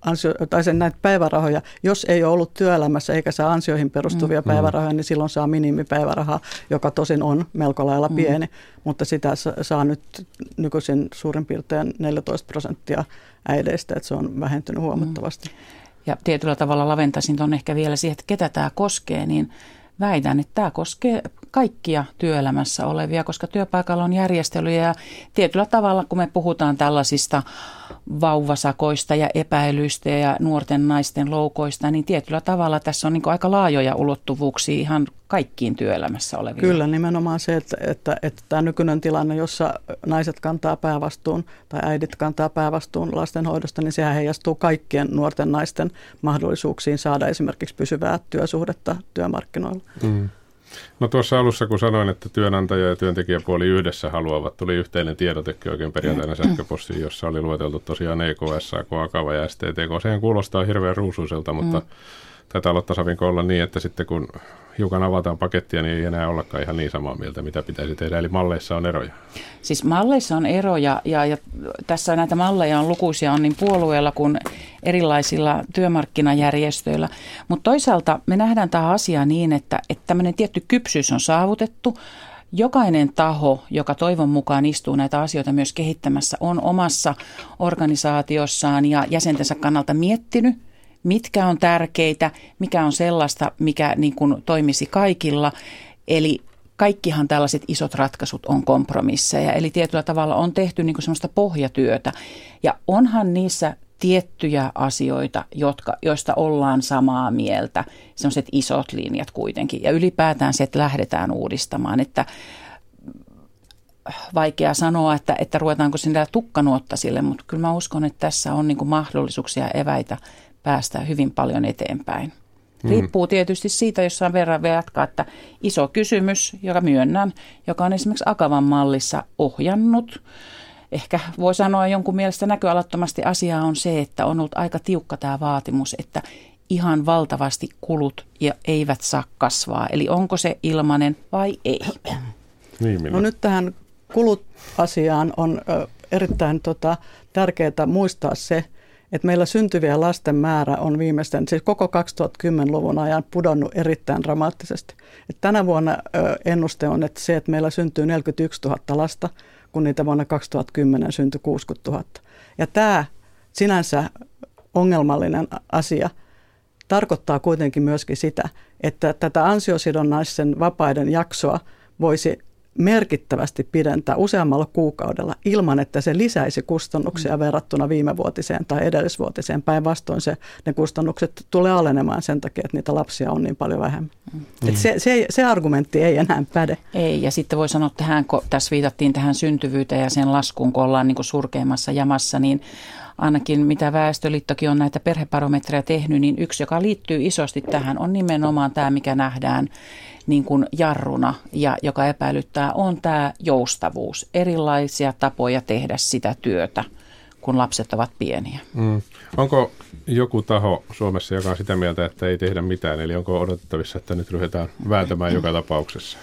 M: ansio- tai sen, näitä päivärahoja. Jos ei ole ollut työelämässä eikä saa ansioihin perustuvia mm. päivärahoja, niin silloin saa minimipäivärahaa, joka tosin on melko lailla mm. pieni. Mutta sitä saa nyt nykyisin suurin piirtein 14 prosenttia äideistä, että se on vähentynyt huomattavasti. Mm.
L: Ja tietyllä tavalla laventaisin on ehkä vielä siihen, että ketä tämä koskee, niin väitän, että tämä koskee kaikkia työelämässä olevia, koska työpaikalla on järjestelyjä ja tietyllä tavalla, kun me puhutaan tällaisista vauvasakoista ja epäilyistä ja nuorten naisten loukoista, niin tietyllä tavalla tässä on niin aika laajoja ulottuvuuksia ihan kaikkiin työelämässä oleviin.
M: Kyllä, nimenomaan se, että, että, että tämä nykyinen tilanne, jossa naiset kantaa päävastuun tai äidit kantaa päävastuun lastenhoidosta, niin sehän heijastuu kaikkien nuorten naisten mahdollisuuksiin saada esimerkiksi pysyvää työsuhdetta työmarkkinoilla. Mm.
B: No tuossa alussa, kun sanoin, että työnantaja ja työntekijäpuoli yhdessä haluavat, tuli yhteinen tiedotekin oikein perjantaina sähköpostiin, jossa oli lueteltu tosiaan EKS, Akava ja STTK. Sehän kuulostaa hirveän ruusuiselta, mutta mm. taitaa olla tasavinko olla niin, että sitten kun hiukan avataan pakettia, niin ei enää ollakaan ihan niin samaa mieltä, mitä pitäisi tehdä. Eli malleissa on eroja.
L: Siis malleissa on eroja ja, ja tässä näitä malleja on lukuisia on niin puolueella kuin erilaisilla työmarkkinajärjestöillä. Mutta toisaalta me nähdään tämä asia niin, että, että tämmöinen tietty kypsyys on saavutettu. Jokainen taho, joka toivon mukaan istuu näitä asioita myös kehittämässä, on omassa organisaatiossaan ja jäsentensä kannalta miettinyt – mitkä on tärkeitä, mikä on sellaista, mikä niin kuin toimisi kaikilla. Eli kaikkihan tällaiset isot ratkaisut on kompromisseja, eli tietyllä tavalla on tehty niin kuin semmoista pohjatyötä. Ja onhan niissä tiettyjä asioita, jotka, joista ollaan samaa mieltä, semmoiset isot linjat kuitenkin. Ja ylipäätään se, että lähdetään uudistamaan, että vaikea sanoa, että, että ruvetaanko sinne tukkanuotta sille, mutta kyllä mä uskon, että tässä on niin mahdollisuuksia eväitä päästä hyvin paljon eteenpäin. Mm. Riippuu tietysti siitä, jos on verran jatkaa, että iso kysymys, joka myönnän, joka on esimerkiksi Akavan mallissa ohjannut. Ehkä voi sanoa jonkun mielestä näköalattomasti asiaa on se, että on ollut aika tiukka tämä vaatimus, että ihan valtavasti kulut ja eivät saa kasvaa. Eli onko se ilmanen vai ei?
M: Niin, no nyt tähän kulut-asiaan on erittäin tota, tärkeää muistaa se, että meillä syntyviä lasten määrä on viimeisten, siis koko 2010-luvun ajan pudonnut erittäin dramaattisesti. Et tänä vuonna ennuste on, että se, että meillä syntyy 41 000 lasta, kun niitä vuonna 2010 syntyi 60 000. Ja tämä sinänsä ongelmallinen asia tarkoittaa kuitenkin myöskin sitä, että tätä ansiosidonnaisen vapaiden jaksoa voisi merkittävästi pidentää useammalla kuukaudella ilman, että se lisäisi kustannuksia mm. verrattuna viimevuotiseen tai edellisvuotiseen. Päinvastoin se, ne kustannukset tulee alenemaan sen takia, että niitä lapsia on niin paljon vähemmän. Mm. Et se, se, se argumentti ei enää päde.
L: Ei, ja sitten voi sanoa tähän, kun tässä viitattiin tähän syntyvyyteen ja sen laskuun, kun ollaan niin surkeimmassa jamassa, niin ainakin mitä Väestöliittokin on näitä perheparometreja tehnyt, niin yksi, joka liittyy isosti tähän, on nimenomaan tämä, mikä nähdään niin kuin jarruna ja joka epäilyttää, on tämä joustavuus. Erilaisia tapoja tehdä sitä työtä, kun lapset ovat pieniä.
B: Mm. Onko joku taho Suomessa, joka on sitä mieltä, että ei tehdä mitään, eli onko odotettavissa, että nyt ryhdytään vääntämään joka tapauksessa?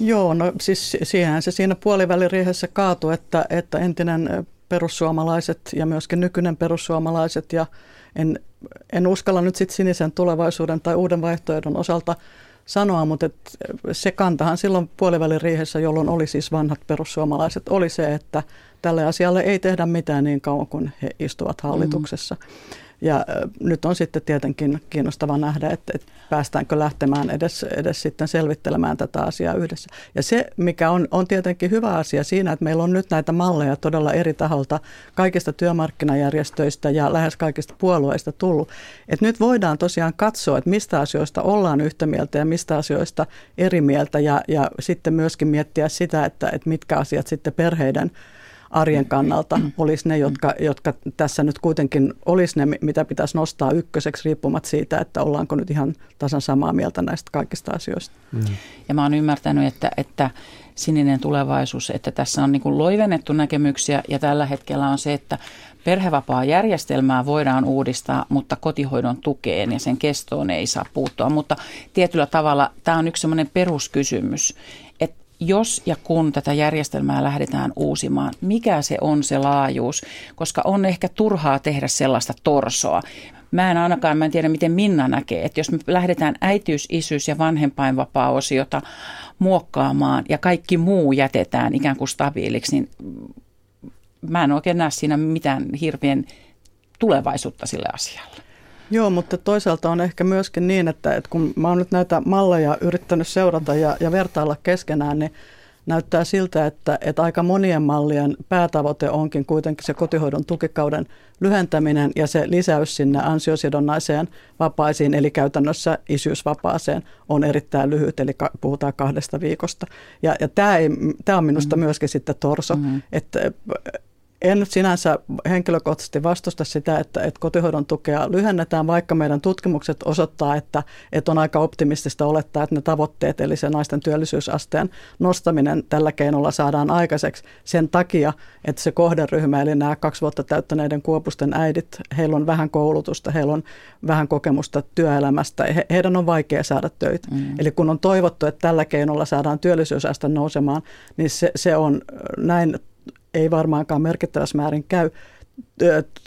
M: Joo, no siis siihen se siinä puoliväliriihessä kaatui, että, että entinen perussuomalaiset ja myöskin nykyinen perussuomalaiset ja en, en uskalla nyt sitten sinisen tulevaisuuden tai uuden vaihtoehdon osalta sanoa, mutta et se kantahan silloin puoliväliriihessä, jolloin oli siis vanhat perussuomalaiset, oli se, että tälle asialle ei tehdä mitään niin kauan kuin he istuvat hallituksessa. Mm. Ja nyt on sitten tietenkin kiinnostava nähdä, että, että päästäänkö lähtemään edes, edes sitten selvittelemään tätä asiaa yhdessä. Ja se, mikä on, on tietenkin hyvä asia siinä, että meillä on nyt näitä malleja todella eri taholta kaikista työmarkkinajärjestöistä ja lähes kaikista puolueista tullut. Että nyt voidaan tosiaan katsoa, että mistä asioista ollaan yhtä mieltä ja mistä asioista eri mieltä ja, ja sitten myöskin miettiä sitä, että, että mitkä asiat sitten perheiden arjen kannalta olisi ne, jotka, jotka tässä nyt kuitenkin olisi ne, mitä pitäisi nostaa ykköseksi riippumatta siitä, että ollaanko nyt ihan tasan samaa mieltä näistä kaikista asioista. Mm.
L: Ja mä oon ymmärtänyt, että, että sininen tulevaisuus, että tässä on niin kuin loivennettu näkemyksiä ja tällä hetkellä on se, että perhevapaa-järjestelmää voidaan uudistaa, mutta kotihoidon tukeen ja sen kestoon ei saa puuttua. Mutta tietyllä tavalla tämä on yksi sellainen peruskysymys, jos ja kun tätä järjestelmää lähdetään uusimaan, mikä se on se laajuus, koska on ehkä turhaa tehdä sellaista torsoa. Mä en ainakaan, mä en tiedä miten Minna näkee, että jos me lähdetään äitiys, isyys ja vanhempainvapaa-osiota muokkaamaan ja kaikki muu jätetään ikään kuin stabiiliksi, niin mä en oikein näe siinä mitään hirveän tulevaisuutta sille asialle.
M: Joo, mutta toisaalta on ehkä myöskin niin, että, että kun mä oon nyt näitä malleja yrittänyt seurata ja, ja vertailla keskenään, niin näyttää siltä, että, että aika monien mallien päätavoite onkin kuitenkin se kotihoidon tukikauden lyhentäminen ja se lisäys sinne ansiosidonnaiseen vapaisiin, eli käytännössä isyysvapaaseen on erittäin lyhyt, eli puhutaan kahdesta viikosta. Ja, ja tämä, ei, tämä on minusta mm-hmm. myöskin sitten torso, mm-hmm. että en sinänsä henkilökohtaisesti vastusta sitä, että, että kotihoidon tukea lyhennetään, vaikka meidän tutkimukset osoittaa, että, että on aika optimistista olettaa, että ne tavoitteet, eli se naisten työllisyysasteen nostaminen tällä keinolla saadaan aikaiseksi sen takia, että se kohderyhmä, eli nämä kaksi vuotta täyttäneiden kuopusten äidit, heillä on vähän koulutusta, heillä on vähän kokemusta työelämästä, he, heidän on vaikea saada töitä. Mm. Eli kun on toivottu, että tällä keinolla saadaan työllisyysaste nousemaan, niin se, se on näin ei varmaankaan merkittävässä määrin käy.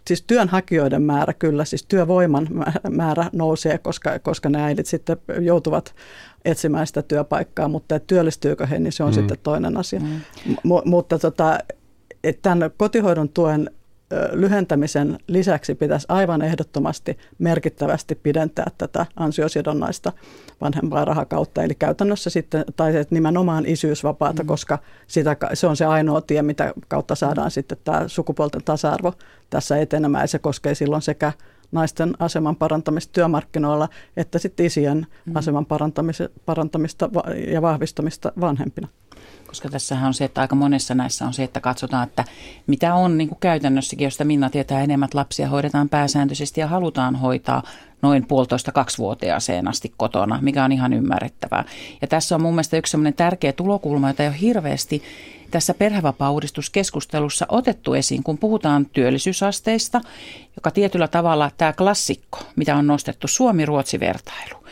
M: Siis työnhakijoiden määrä kyllä, siis työvoiman määrä nousee, koska, koska ne äidit sitten joutuvat etsimään sitä työpaikkaa, mutta työllistyykö he, niin se on mm. sitten toinen asia. Mm. M- mutta tota, tämän kotihoidon tuen lyhentämisen lisäksi pitäisi aivan ehdottomasti merkittävästi pidentää tätä ansiosidonnaista vanhempainrahakautta, eli käytännössä sitten, tai nimenomaan isyysvapaata, mm. koska sitä, se on se ainoa tie, mitä kautta saadaan sitten tämä sukupuolten tasa-arvo tässä etenemään, ja se koskee silloin sekä naisten aseman parantamista työmarkkinoilla, että sitten isien mm. aseman parantamista ja vahvistamista vanhempina
L: koska tässähän on se, että aika monessa näissä on se, että katsotaan, että mitä on niin kuin käytännössäkin, josta Minna tietää enemmän, lapsia hoidetaan pääsääntöisesti ja halutaan hoitaa noin puolitoista kaksivuotiaaseen asti kotona, mikä on ihan ymmärrettävää. Ja tässä on mun mielestä yksi sellainen tärkeä tulokulma, jota ei ole hirveästi tässä perhevapaa-uudistuskeskustelussa otettu esiin, kun puhutaan työllisyysasteista, joka tietyllä tavalla tämä klassikko, mitä on nostettu Suomi-Ruotsi-vertailu,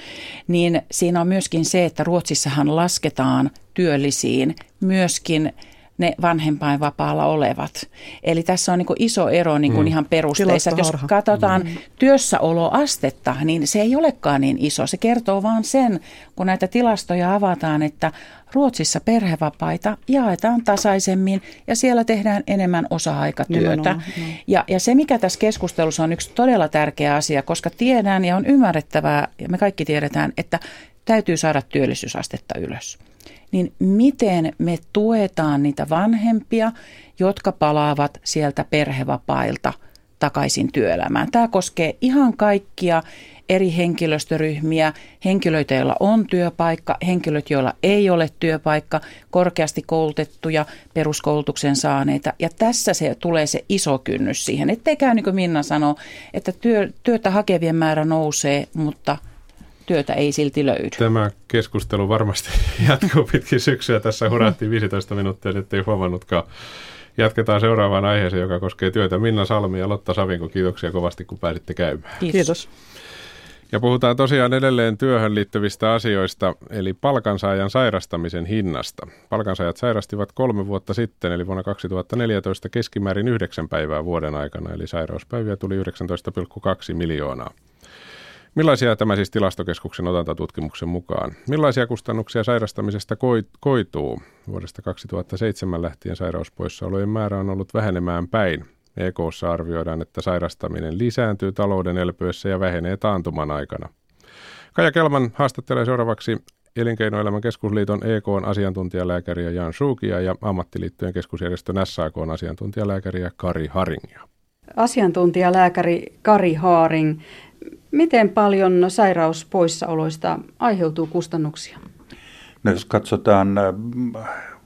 L: niin siinä on myöskin se, että Ruotsissahan lasketaan työllisiin myöskin ne vanhempainvapaalla olevat. Eli tässä on niin iso ero niin kuin mm. ihan perusteissa. Jos katsotaan mm. työssäoloastetta, niin se ei olekaan niin iso. Se kertoo vaan sen, kun näitä tilastoja avataan, että Ruotsissa perhevapaita jaetaan tasaisemmin ja siellä tehdään enemmän osa-aikatyötä. Ja, ja se, mikä tässä keskustelussa on yksi todella tärkeä asia, koska tiedän ja on ymmärrettävää, ja me kaikki tiedetään, että täytyy saada työllisyysastetta ylös niin miten me tuetaan niitä vanhempia, jotka palaavat sieltä perhevapailta takaisin työelämään. Tämä koskee ihan kaikkia eri henkilöstöryhmiä, henkilöitä, joilla on työpaikka, henkilöt, joilla ei ole työpaikka, korkeasti koulutettuja, peruskoulutuksen saaneita. Ja tässä se tulee se iso kynnys siihen, ettei käy niin kuin Minna sanoo, että työ, työtä hakevien määrä nousee, mutta – työtä ei silti löydy.
B: Tämä keskustelu varmasti jatkuu pitkin syksyä. Tässä hurahtiin 15 minuuttia, ettei huomannutkaan. Jatketaan seuraavaan aiheeseen, joka koskee työtä. Minna Salmi ja Lotta Savinko, kiitoksia kovasti, kun pääsitte käymään.
M: Kiitos. Kiitos.
B: Ja puhutaan tosiaan edelleen työhön liittyvistä asioista, eli palkansaajan sairastamisen hinnasta. Palkansaajat sairastivat kolme vuotta sitten, eli vuonna 2014 keskimäärin yhdeksän päivää vuoden aikana, eli sairauspäiviä tuli 19,2 miljoonaa. Millaisia tämä siis tilastokeskuksen otantatutkimuksen mukaan? Millaisia kustannuksia sairastamisesta koituu? Vuodesta 2007 lähtien sairauspoissaolojen määrä on ollut vähenemään päin. EKssa arvioidaan, että sairastaminen lisääntyy talouden elpyessä ja vähenee taantuman aikana. Kaja Kelman haastattelee seuraavaksi Elinkeinoelämän keskusliiton EKn asiantuntijalääkäriä Jan Schukia ja ammattiliittojen keskusjärjestön SAKn asiantuntijalääkäriä Kari Haringia.
C: Asiantuntijalääkäri Kari Haaring, Miten paljon sairauspoissaoloista aiheutuu kustannuksia?
N: No, jos katsotaan äh,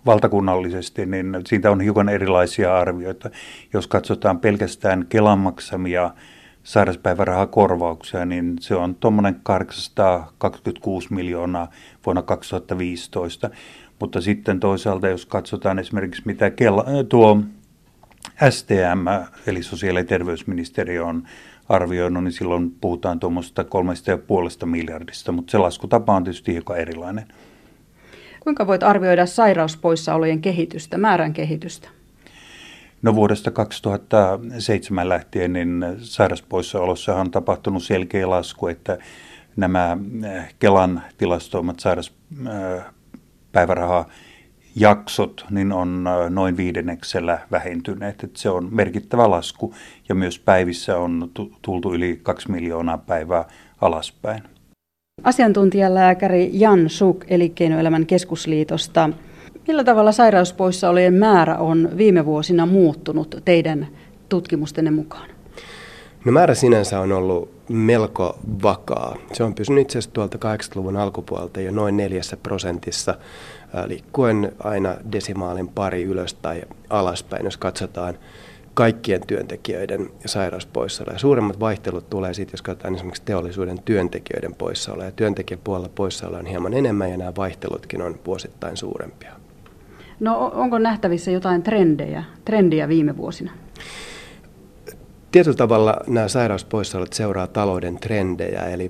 N: valtakunnallisesti, niin siitä on hiukan erilaisia arvioita. Jos katsotaan pelkästään Kelan maksamia sairauspäivärahakorvauksia, niin se on tuommoinen 826 miljoonaa vuonna 2015. Mutta sitten toisaalta, jos katsotaan esimerkiksi mitä Kela, tuo STM, eli sosiaali- ja terveysministeriö on arvioinut, niin silloin puhutaan tuommoista kolmesta ja puolesta miljardista, mutta se laskutapa on tietysti hiukan erilainen.
C: Kuinka voit arvioida sairauspoissaolojen kehitystä, määrän kehitystä?
N: No vuodesta 2007 lähtien niin sairauspoissaolossa on tapahtunut selkeä lasku, että nämä eh, Kelan tilastoimat sairauspäiväraha jaksot niin on noin viidenneksellä vähentyneet. Että se on merkittävä lasku ja myös päivissä on tultu yli kaksi miljoonaa päivää alaspäin.
C: Asiantuntijalääkäri Jan Suk Elinkeinoelämän keskusliitosta. Millä tavalla sairauspoissaolojen määrä on viime vuosina muuttunut teidän tutkimustenne mukaan?
O: No määrä sinänsä on ollut melko vakaa. Se on pysynyt itse asiassa tuolta 80-luvun alkupuolelta jo noin neljässä prosentissa liikkuen aina desimaalin pari ylös tai alaspäin, jos katsotaan kaikkien työntekijöiden sairauspoissaoloja. Suuremmat vaihtelut tulee sitten, jos katsotaan esimerkiksi teollisuuden työntekijöiden poissaoloja. Työntekijäpuolella poissaoloja on hieman enemmän ja nämä vaihtelutkin on vuosittain suurempia.
P: No onko nähtävissä jotain trendejä, trendiä viime vuosina?
O: Tietyllä tavalla nämä sairauspoissaolot seuraa talouden trendejä, eli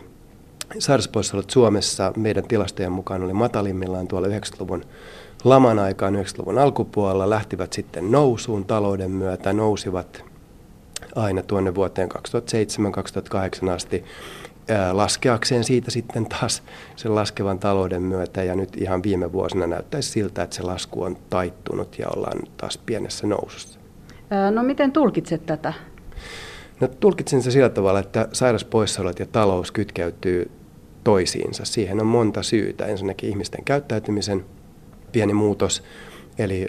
O: sairauspoissaolot Suomessa meidän tilastojen mukaan oli matalimmillaan tuolla 90-luvun laman aikaan 90-luvun alkupuolella, lähtivät sitten nousuun talouden myötä, nousivat aina tuonne vuoteen 2007-2008 asti laskeakseen siitä sitten taas sen laskevan talouden myötä ja nyt ihan viime vuosina näyttäisi siltä, että se lasku on taittunut ja ollaan taas pienessä nousussa.
P: No miten tulkitset tätä?
O: No tulkitsen se sillä tavalla, että sairauspoissaolot ja talous kytkeytyy toisiinsa. Siihen on monta syytä. Ensinnäkin ihmisten käyttäytymisen pieni muutos, eli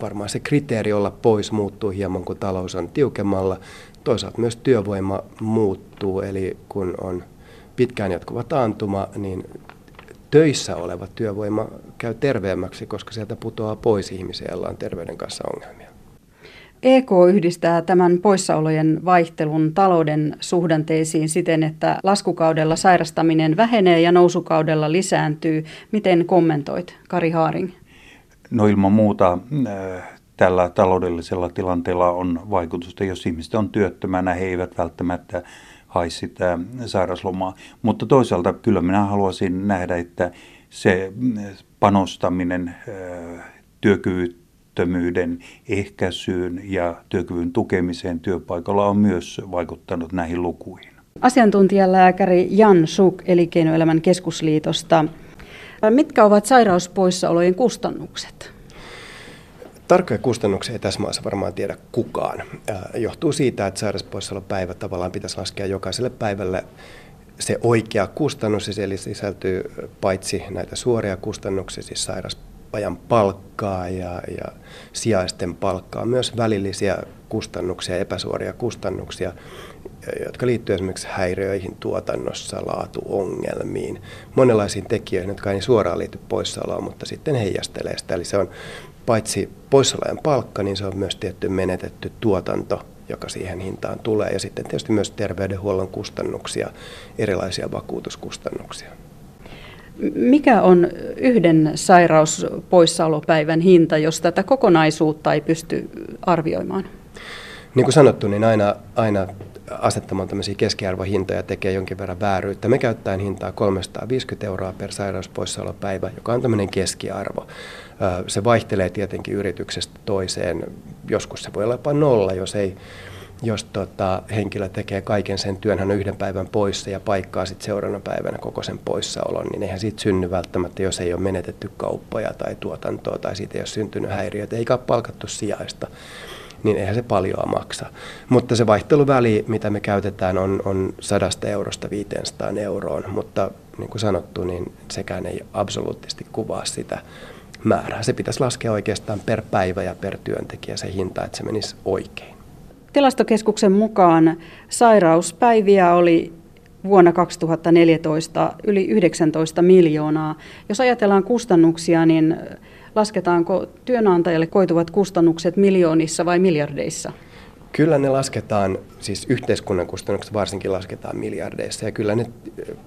O: varmaan se kriteeri olla pois muuttuu hieman, kun talous on tiukemmalla. Toisaalta myös työvoima muuttuu, eli kun on pitkään jatkuva taantuma, niin töissä oleva työvoima käy terveemmäksi, koska sieltä putoaa pois ihmisiä, joilla on terveyden kanssa ongelmia.
P: EK yhdistää tämän poissaolojen vaihtelun talouden suhdanteisiin siten, että laskukaudella sairastaminen vähenee ja nousukaudella lisääntyy. Miten kommentoit, Kari Haaring?
N: No ilman muuta äh, tällä taloudellisella tilanteella on vaikutusta. Jos ihmiset on työttömänä, he eivät välttämättä haisi sitä sairaslomaa. Mutta toisaalta kyllä minä haluaisin nähdä, että se panostaminen äh, työkyvyttömyyden ehkäisyyn ja työkyvyn tukemiseen työpaikalla on myös vaikuttanut näihin lukuihin.
P: Asiantuntijalääkäri Jan Suk Elinkeinoelämän keskusliitosta. Mitkä ovat sairauspoissaolojen kustannukset?
O: Tarkkoja kustannuksia ei tässä maassa varmaan tiedä kukaan. Johtuu siitä, että sairauspoissaolopäivä tavallaan pitäisi laskea jokaiselle päivälle se oikea kustannus, eli sisältyy paitsi näitä suoria kustannuksia, siis sairausajan palkkaa ja, ja sijaisten palkkaa, myös välillisiä kustannuksia, epäsuoria kustannuksia, jotka liittyvät esimerkiksi häiriöihin tuotannossa, laatuongelmiin, monenlaisiin tekijöihin, jotka ei suoraan liity poissaoloon, mutta sitten heijastelee sitä. Eli se on paitsi poissaolojen palkka, niin se on myös tietty menetetty tuotanto, joka siihen hintaan tulee. Ja sitten tietysti myös terveydenhuollon kustannuksia, erilaisia vakuutuskustannuksia.
P: Mikä on yhden sairauspoissaolopäivän hinta, jos tätä kokonaisuutta ei pysty arvioimaan?
O: Niin kuin sanottu, niin aina, aina asettamaan tämmöisiä keskiarvohintoja tekee jonkin verran vääryyttä. Me käyttäen hintaa 350 euroa per sairauspoissaolopäivä, joka on tämmöinen keskiarvo. Se vaihtelee tietenkin yrityksestä toiseen. Joskus se voi olla jopa nolla, jos ei jos tota, henkilö tekee kaiken sen työn, hän on yhden päivän poissa ja paikkaa sitten seuraavana päivänä koko sen poissaolon, niin eihän siitä synny välttämättä, jos ei ole menetetty kauppoja tai tuotantoa tai siitä ei ole syntynyt häiriöitä, eikä ole palkattu sijaista niin eihän se paljon maksa. Mutta se vaihteluväli, mitä me käytetään, on, on 100 eurosta 500 euroon, mutta niin kuin sanottu, niin sekään ei absoluuttisesti kuvaa sitä määrää. Se pitäisi laskea oikeastaan per päivä ja per työntekijä se hinta, että se menisi oikein.
P: Tilastokeskuksen mukaan sairauspäiviä oli vuonna 2014 yli 19 miljoonaa. Jos ajatellaan kustannuksia, niin lasketaanko työnantajalle koituvat kustannukset miljoonissa vai miljardeissa?
O: Kyllä ne lasketaan, siis yhteiskunnan kustannukset varsinkin lasketaan miljardeissa ja kyllä ne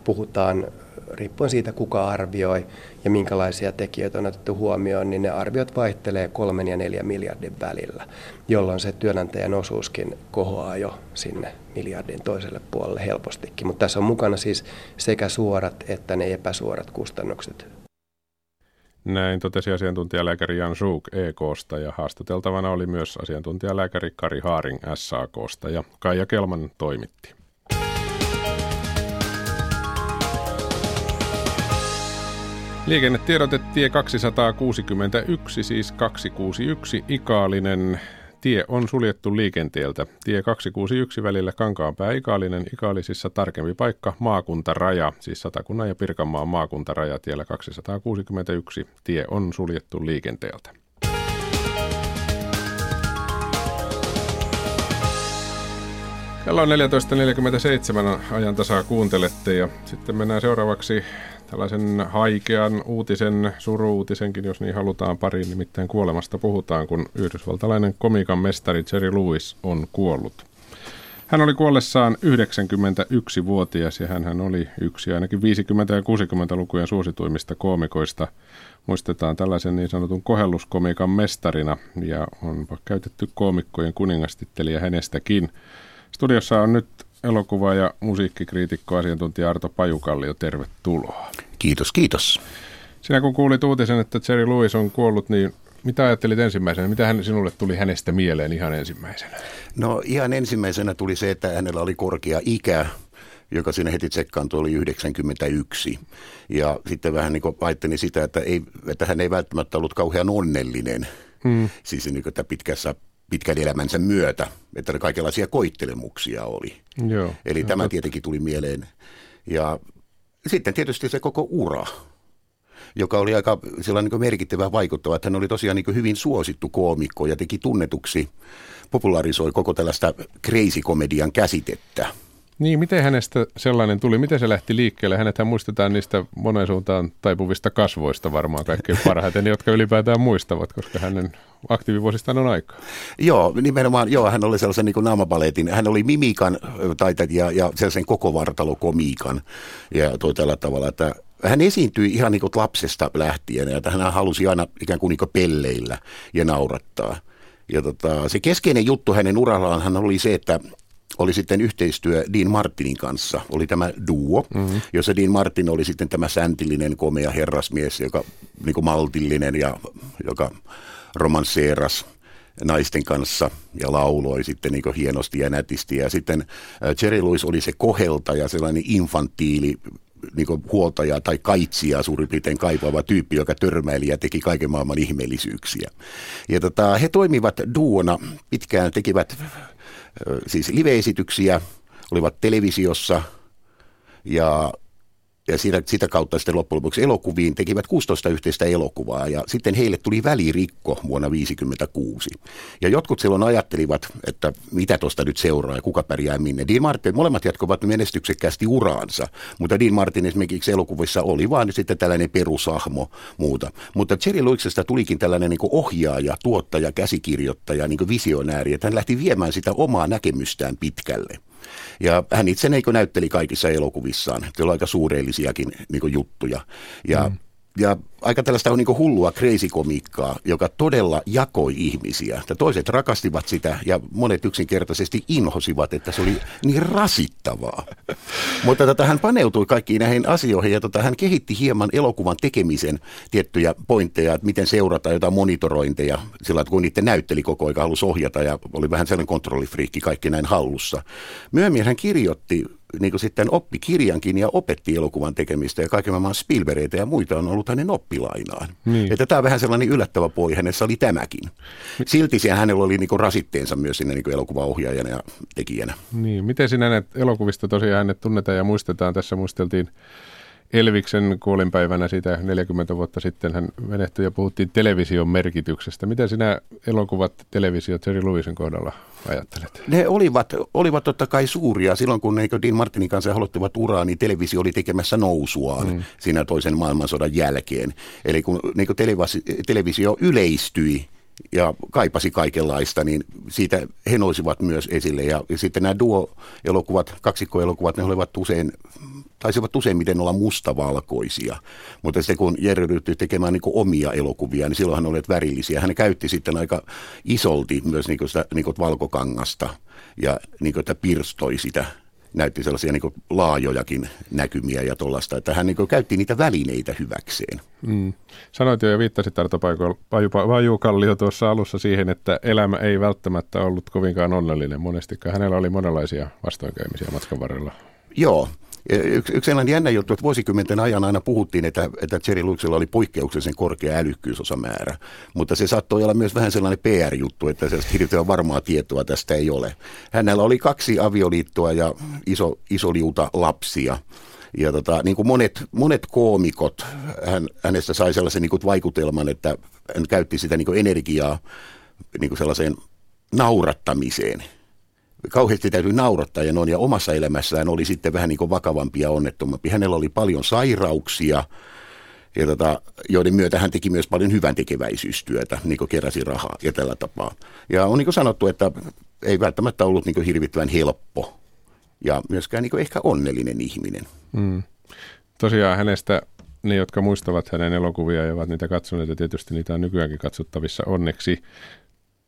O: puhutaan riippuen siitä, kuka arvioi ja minkälaisia tekijöitä on otettu huomioon, niin ne arviot vaihtelee kolmen ja neljän miljardin välillä, jolloin se työnantajan osuuskin kohoaa jo sinne miljardin toiselle puolelle helpostikin. Mutta tässä on mukana siis sekä suorat että ne epäsuorat kustannukset
B: näin totesi asiantuntijalääkäri Jan Schuuk EKsta ja haastateltavana oli myös asiantuntijalääkäri Kari Haaring SAKsta ja Kaija Kelman toimitti. Liikennetiedote tie 261, siis 261 Ikaalinen Tie on suljettu liikenteeltä. Tie 261 välillä Kankaanpää Ikaalinen Ikaalisissa tarkempi paikka maakuntaraja, siis Satakunnan ja Pirkanmaan maakuntaraja tiellä 261. Tie on suljettu liikenteeltä. Kello on 14.47 ajan tasaa kuuntelette ja sitten mennään seuraavaksi tällaisen haikean uutisen, suruutisenkin, jos niin halutaan pariin, nimittäin kuolemasta puhutaan, kun yhdysvaltalainen komikan mestari Jerry Lewis on kuollut. Hän oli kuollessaan 91-vuotias ja hän oli yksi ainakin 50- ja 60-lukujen suosituimmista koomikoista. Muistetaan tällaisen niin sanotun kohelluskomikan mestarina ja on käytetty koomikkojen kuningastittelija hänestäkin. Studiossa on nyt elokuva- ja musiikkikriitikko asiantuntija Arto Pajukallio, tervetuloa.
Q: Kiitos, kiitos.
B: Sinä kun kuulit uutisen, että Jerry Lewis on kuollut, niin mitä ajattelit ensimmäisenä? Mitä hän, sinulle tuli hänestä mieleen ihan ensimmäisenä?
Q: No ihan ensimmäisenä tuli se, että hänellä oli korkea ikä, joka siinä heti tsekkaantui, oli 91. Ja sitten vähän niin kuin ajattelin sitä, että, ei, että hän ei välttämättä ollut kauhean onnellinen. Hmm. Siis niin kuin pitkässä pitkän elämänsä myötä, että kaikenlaisia koittelemuksia oli.
B: Joo,
Q: Eli
B: no,
Q: tämä
B: totta.
Q: tietenkin tuli mieleen. Ja sitten tietysti se koko ura, joka oli aika sellainen niin merkittävä vaikuttava, että hän oli tosiaan niin hyvin suosittu koomikko ja teki tunnetuksi, popularisoi koko tällaista crazy-komedian käsitettä.
B: Niin, miten hänestä sellainen tuli? Miten se lähti liikkeelle? Hänethän muistetaan niistä monen suuntaan taipuvista kasvoista varmaan kaikkein parhaiten, jotka ylipäätään muistavat, koska hänen aktiivivuosistaan on aikaa.
Q: Joo, nimenomaan, joo, hän oli sellaisen niin naamapaletin, hän oli mimikan taitaja ja sellaisen koko vartalokomiikan ja toi tällä tavalla, että hän esiintyi ihan niin kuin lapsesta lähtien ja että hän halusi aina ikään kuin, niin kuin pelleillä ja naurattaa. Ja tota, se keskeinen juttu hänen urallaan hän oli se, että oli sitten yhteistyö Dean Martinin kanssa, oli tämä duo, mm-hmm. jossa Dean Martin oli sitten tämä säntillinen, komea herrasmies, joka niin kuin maltillinen ja joka romansseeras naisten kanssa ja lauloi sitten niin kuin hienosti ja nätisti. Ja sitten Jerry Lewis oli se koheltaja, sellainen infantiili, niin kuin huoltaja tai kaitsija suurin piirtein kaipaava tyyppi, joka törmäili ja teki kaiken maailman ihmeellisyyksiä. Ja tota, he toimivat duona pitkään, tekivät siis live-esityksiä, olivat televisiossa ja ja sitä, sitä kautta sitten loppujen lopuksi elokuviin tekivät 16 yhteistä elokuvaa ja sitten heille tuli välirikko vuonna 1956. Ja jotkut silloin ajattelivat, että mitä tuosta nyt seuraa ja kuka pärjää minne. Dean Martin, molemmat jatkoivat menestyksekkäästi uraansa, mutta Dean Martin esimerkiksi elokuvissa oli vaan sitten tällainen perusahmo muuta. Mutta Jerry Lewisesta tulikin tällainen niin ohjaaja, tuottaja, käsikirjoittaja, niin visionääri, että hän lähti viemään sitä omaa näkemystään pitkälle. Ja hän itse eikö näytteli kaikissa elokuvissaan. Siellä on aika suureellisiakin niin juttuja. Ja, mm. ja aika tällaista on niin hullua crazy-komiikkaa, joka todella jakoi ihmisiä. Että toiset rakastivat sitä ja monet yksinkertaisesti inhosivat, että se oli niin rasittavaa. Mutta tota, hän paneutui kaikkiin näihin asioihin ja tota, hän kehitti hieman elokuvan tekemisen tiettyjä pointteja, että miten seurata jotain monitorointeja, sillä että kun niitä näytteli koko ajan, halusi ohjata ja oli vähän sellainen kontrollifriikki kaikki näin hallussa. Myöhemmin hän kirjoitti niin sitten oppi kirjankin ja opetti elokuvan tekemistä ja kaiken maailman Spielbergitä ja muita on ollut hänen oppilainaan.
B: Niin.
Q: Että tämä on vähän sellainen yllättävä puoli, hänessä oli tämäkin. Silti siellä hänellä oli niin kuin rasitteensa myös sinne niin kuin elokuvaohjaajana ja tekijänä.
B: Niin, miten sinä näet elokuvista tosiaan hänet tunnetaan ja muistetaan? Tässä muisteltiin Elviksen kuolinpäivänä siitä 40 vuotta sitten hän menehtyi ja puhuttiin television merkityksestä. Mitä sinä elokuvat, televisio Jerry Lewisen kohdalla ajattelet?
Q: Ne olivat, olivat totta kai suuria. Silloin kun niin Dean Martinin kanssa aloittivat uraa, niin televisio oli tekemässä nousuaan mm. siinä toisen maailmansodan jälkeen. Eli kun niin televisio yleistyi ja kaipasi kaikenlaista, niin siitä he nousivat myös esille. Ja, ja sitten nämä duo-elokuvat, kaksikkoelokuvat, ne olivat usein, taisivat useimmiten olla mustavalkoisia. Mutta sitten kun Jerry ryhtyi tekemään niin omia elokuvia, niin silloin hän oli värillisiä. Hän käytti sitten aika isolti myös niin sitä niin valkokangasta ja niin kuin, että pirstoi sitä näytti sellaisia niin laajojakin näkymiä ja tuollaista, että hän niin kuin käytti niitä välineitä hyväkseen.
B: Mm. Sanoit jo ja viittasit Arto Kallio tuossa alussa siihen, että elämä ei välttämättä ollut kovinkaan onnellinen monestikaan. Hänellä oli monenlaisia vastoinkäymisiä matkan varrella.
Q: Joo, Yksi, yksi sellainen jännä juttu, että vuosikymmenten ajan aina puhuttiin, että, että Jerry Luxella oli poikkeuksellisen korkea älykkyysosamäärä, mutta se saattoi olla myös vähän sellainen PR-juttu, että sellaista hirveän varmaa tietoa tästä ei ole. Hänellä oli kaksi avioliittoa ja iso, iso liuta lapsia. Ja tota, niin kuin monet, monet koomikot, hän, hänestä sai sellaisen niin kuin vaikutelman, että hän käytti sitä niin kuin energiaa niin kuin sellaiseen naurattamiseen kauheasti täytyy naurattaa ja noin, ja omassa elämässään oli sitten vähän niin kuin vakavampi ja onnettomampi. Hänellä oli paljon sairauksia, ja tota, joiden myötä hän teki myös paljon hyvän tekeväisyystyötä, niin kuin keräsi rahaa ja tällä tapaa. Ja on niin kuin sanottu, että ei välttämättä ollut niin kuin hirvittävän helppo ja myöskään niin ehkä onnellinen ihminen. Mm.
B: Tosiaan hänestä ne, jotka muistavat hänen elokuvia ja ovat niitä katsoneet, ja tietysti niitä on nykyäänkin katsottavissa onneksi,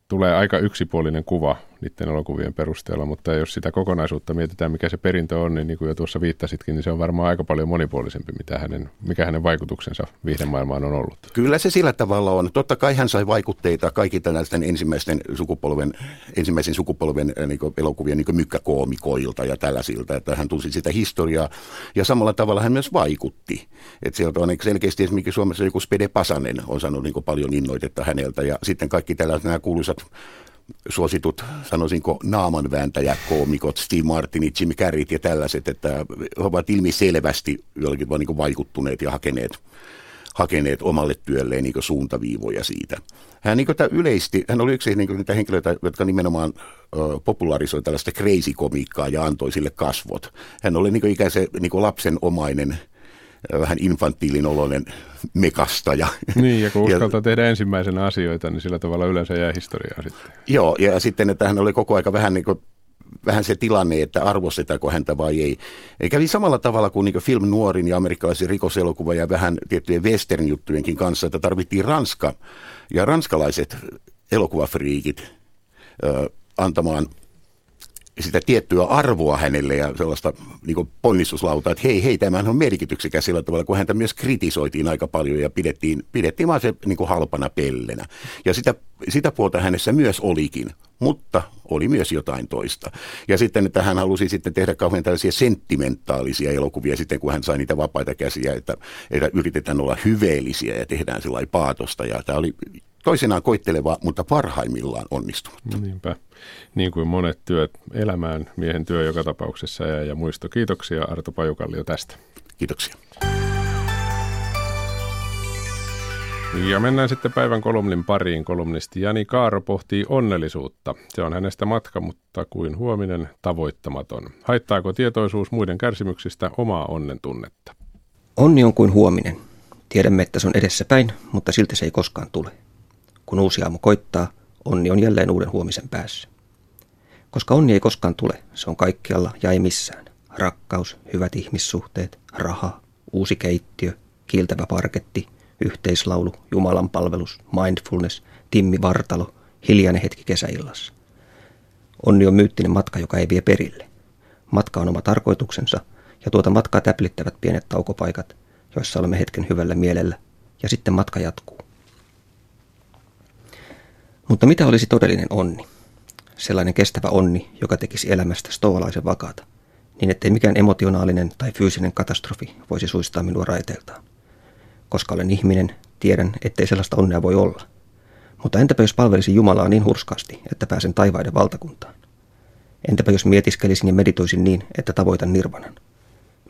B: tulee aika yksipuolinen kuva niiden elokuvien perusteella, mutta jos sitä kokonaisuutta mietitään, mikä se perintö on, niin, niin kuin jo tuossa viittasitkin, niin se on varmaan aika paljon monipuolisempi, mitä hänen, mikä hänen vaikutuksensa viihdemaailmaan on ollut.
Q: Kyllä se sillä tavalla on. Totta kai hän sai vaikutteita kaikki tällaisten ensimmäisten sukupolven, ensimmäisen sukupolven äh, niin elokuvien niin mykkäkoomikoilta ja tällaisilta, että hän tunsi sitä historiaa ja samalla tavalla hän myös vaikutti. Että sieltä on selkeästi esimerkiksi Suomessa joku Spede Pasanen on saanut niin paljon innoitetta häneltä ja sitten kaikki tällaiset nämä kuuluisat suositut, sanoisinko, naamanvääntäjäkoomikot, Steve Martinit, Jim Carreyt ja tällaiset, että he ovat ilmiselvästi jollakin vaan niin vaikuttuneet ja hakeneet, hakeneet omalle työlleen niin suuntaviivoja siitä. Hän niin yleisti, hän oli yksi niin niitä henkilöitä, jotka nimenomaan popularisoi tällaista crazy-komiikkaa ja antoi sille kasvot. Hän oli niin ikään se niin lapsen omainen vähän infantiilin oloinen mekastaja.
B: Niin, ja kun uskaltaa ja, tehdä ensimmäisenä asioita, niin sillä tavalla yleensä jää historiaa sitten.
Q: Joo, ja sitten, että hän oli koko aika vähän niin kuin vähän se tilanne, että arvostetaanko häntä vai ei. Ei kävi samalla tavalla kuin, niin film nuorin ja amerikkalaisen rikoselokuva ja vähän tiettyjen western-juttujenkin kanssa, että tarvittiin Ranska ja ranskalaiset elokuvafriikit ö, antamaan sitä tiettyä arvoa hänelle ja sellaista niin ponnistuslautaa, että hei, hei, tämähän on merkityksekäs sillä tavalla, kun häntä myös kritisoitiin aika paljon ja pidettiin, pidettiin vaan se niin halpana pellenä. Ja sitä, sitä puolta hänessä myös olikin, mutta oli myös jotain toista. Ja sitten, että hän halusi sitten tehdä kauhean tällaisia sentimentaalisia elokuvia sitten, kun hän sai niitä vapaita käsiä, että, että yritetään olla hyveellisiä ja tehdään sellainen paatosta. Ja tämä oli toisenaan koitteleva, mutta parhaimmillaan onnistunut.
B: Niinpä niin kuin monet työt elämään, miehen työ joka tapauksessa ja, ja muisto. Kiitoksia Arto Pajukallio tästä.
Q: Kiitoksia.
B: Ja mennään sitten päivän kolumnin pariin. Kolumnisti Jani Kaaro pohtii onnellisuutta. Se on hänestä matka, mutta kuin huominen tavoittamaton. Haittaako tietoisuus muiden kärsimyksistä omaa onnen tunnetta?
R: Onni on kuin huominen. Tiedämme, että se on edessäpäin, mutta silti se ei koskaan tule. Kun uusi aamu koittaa, onni on jälleen uuden huomisen päässä. Koska onni ei koskaan tule, se on kaikkialla ja ei missään. Rakkaus, hyvät ihmissuhteet, raha, uusi keittiö, kiiltävä parketti, yhteislaulu, Jumalan palvelus, mindfulness, Timmi Vartalo, hiljainen hetki kesäillassa. Onni on myyttinen matka, joka ei vie perille. Matka on oma tarkoituksensa, ja tuota matkaa täplittävät pienet taukopaikat, joissa olemme hetken hyvällä mielellä, ja sitten matka jatkuu. Mutta mitä olisi todellinen onni? Sellainen kestävä onni, joka tekisi elämästä stoalaisen vakaata, niin ettei mikään emotionaalinen tai fyysinen katastrofi voisi suistaa minua raiteiltaan. Koska olen ihminen, tiedän, ettei sellaista onnea voi olla. Mutta entäpä jos palvelisin Jumalaa niin hurskaasti, että pääsen taivaiden valtakuntaan? Entäpä jos mietiskelisin ja meditoisin niin, että tavoitan nirvanan?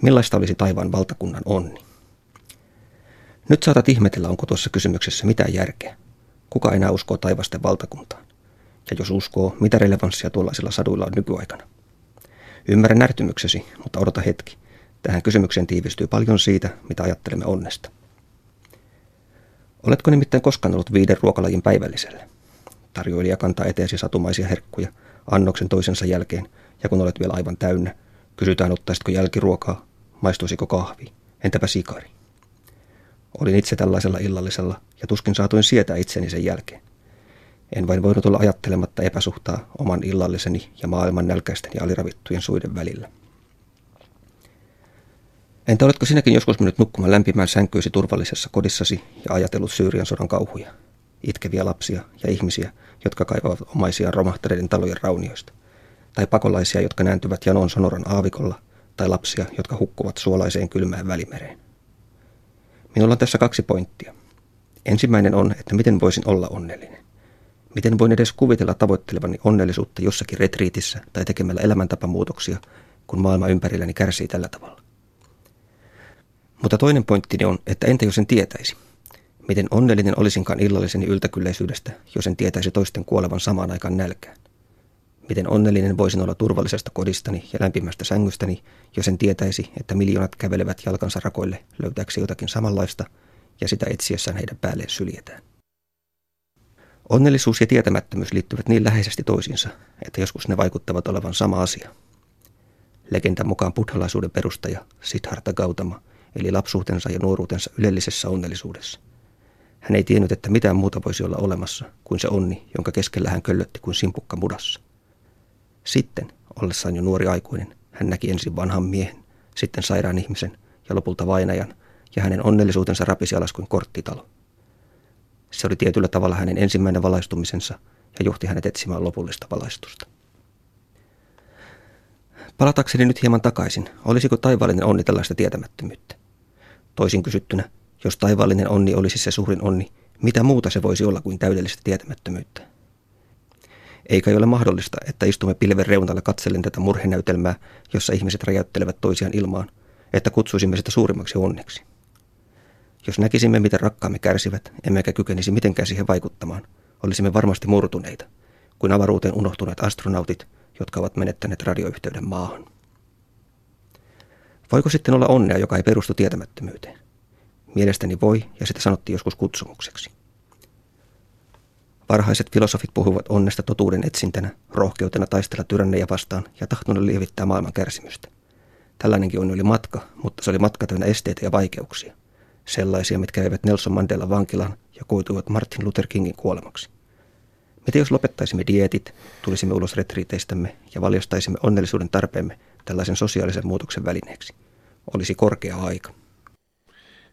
R: Millaista olisi taivaan valtakunnan onni? Nyt saatat ihmetellä, onko tuossa kysymyksessä mitään järkeä. Kuka enää uskoo taivasten valtakuntaan? Ja jos uskoo, mitä relevanssia tuollaisilla saduilla on nykyaikana? Ymmärrän närtymyksesi, mutta odota hetki. Tähän kysymykseen tiivistyy paljon siitä, mitä ajattelemme onnesta. Oletko nimittäin koskaan ollut viiden ruokalajin päivälliselle? Tarjoilija kantaa eteesi satumaisia herkkuja annoksen toisensa jälkeen, ja kun olet vielä aivan täynnä, kysytään ottaisitko jälkiruokaa, maistuisiko kahvi, entäpä sikari. Olin itse tällaisella illallisella ja tuskin saatuin sietää itseni sen jälkeen. En vain voinut olla ajattelematta epäsuhtaa oman illalliseni ja maailman nälkäisten ja aliravittujen suiden välillä. Entä oletko sinäkin joskus mennyt nukkumaan lämpimään sänkyisi turvallisessa kodissasi ja ajatellut Syyrian sodan kauhuja? Itkeviä lapsia ja ihmisiä, jotka kaivavat omaisiaan romahtaneiden talojen raunioista. Tai pakolaisia, jotka nääntyvät janon sonoran aavikolla. Tai lapsia, jotka hukkuvat suolaiseen kylmään välimereen. Minulla on tässä kaksi pointtia. Ensimmäinen on, että miten voisin olla onnellinen. Miten voin edes kuvitella tavoittelevani onnellisuutta jossakin retriitissä tai tekemällä elämäntapamuutoksia, kun maailma ympärilläni kärsii tällä tavalla. Mutta toinen pointtini on, että entä jos en tietäisi? Miten onnellinen olisinkaan illalliseni yltäkylläisyydestä, jos en tietäisi toisten kuolevan samaan aikaan nälkään? Miten onnellinen voisin olla turvallisesta kodistani ja lämpimästä sängystäni, jos en tietäisi, että miljoonat kävelevät jalkansa rakoille löytääkseen jotakin samanlaista ja sitä etsiessään heidän päälleen syljetään. Onnellisuus ja tietämättömyys liittyvät niin läheisesti toisiinsa, että joskus ne vaikuttavat olevan sama asia. Legenda mukaan buddhalaisuuden perustaja Siddhartha Gautama eli lapsuutensa ja nuoruutensa ylellisessä onnellisuudessa. Hän ei tiennyt, että mitään muuta voisi olla olemassa kuin se onni, jonka keskellä hän köllötti kuin simpukka mudassa. Sitten, ollessaan jo nuori aikuinen, hän näki ensin vanhan miehen, sitten sairaan ihmisen ja lopulta vainajan, ja hänen onnellisuutensa rapisi alas kuin korttitalo. Se oli tietyllä tavalla hänen ensimmäinen valaistumisensa ja johti hänet etsimään lopullista valaistusta. Palatakseni nyt hieman takaisin, olisiko taivaallinen onni tällaista tietämättömyyttä? Toisin kysyttynä, jos taivaallinen onni olisi se suurin onni, mitä muuta se voisi olla kuin täydellistä tietämättömyyttä? Eikä ole mahdollista, että istumme pilven reunalla katsellen tätä murhenäytelmää, jossa ihmiset räjäyttelevät toisiaan ilmaan, että kutsuisimme sitä suurimmaksi onneksi. Jos näkisimme, miten rakkaamme kärsivät, emmekä kykenisi mitenkään siihen vaikuttamaan, olisimme varmasti murtuneita, kuin avaruuteen unohtuneet astronautit, jotka ovat menettäneet radioyhteyden maahan. Voiko sitten olla onnea, joka ei perustu tietämättömyyteen? Mielestäni voi, ja sitä sanottiin joskus kutsumukseksi. Varhaiset filosofit puhuvat onnesta totuuden etsintänä, rohkeutena taistella tyranneja vastaan ja tahtona lievittää maailman kärsimystä. Tällainenkin onni oli matka, mutta se oli matka täynnä esteitä ja vaikeuksia. Sellaisia, mitkä eivät Nelson Mandela vankilaan ja koituivat Martin Luther Kingin kuolemaksi. Mitä jos lopettaisimme dietit, tulisimme ulos retriiteistämme ja valjastaisimme onnellisuuden tarpeemme tällaisen sosiaalisen muutoksen välineeksi? Olisi korkea aika.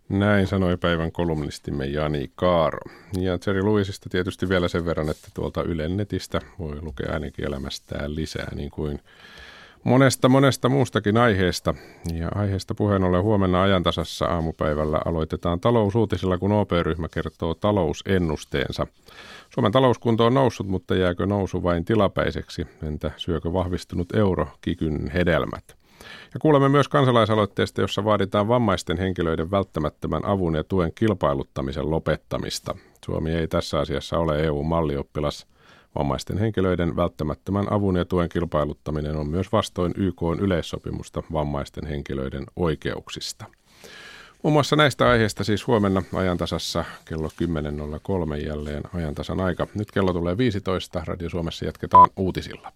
B: Näin sanoi päivän kolumnistimme Jani Kaaro. Ja Jerry Lewisista tietysti vielä sen verran, että tuolta Ylen netistä voi lukea ainakin elämästään lisää, niin kuin monesta monesta muustakin aiheesta. Ja aiheesta puheen ollen huomenna ajantasassa aamupäivällä aloitetaan talousuutisilla, kun OP-ryhmä kertoo talousennusteensa. Suomen talouskunto on noussut, mutta jääkö nousu vain tilapäiseksi? Entä syökö vahvistunut euro kikyn hedelmät? Ja kuulemme myös kansalaisaloitteesta, jossa vaaditaan vammaisten henkilöiden välttämättömän avun ja tuen kilpailuttamisen lopettamista. Suomi ei tässä asiassa ole EU-mallioppilas. Vammaisten henkilöiden välttämättömän avun ja tuen kilpailuttaminen on myös vastoin YK yleissopimusta vammaisten henkilöiden oikeuksista. Muun muassa näistä aiheista siis huomenna ajantasassa kello 10.03 jälleen ajantasan aika. Nyt kello tulee 15. Radio Suomessa jatketaan uutisilla.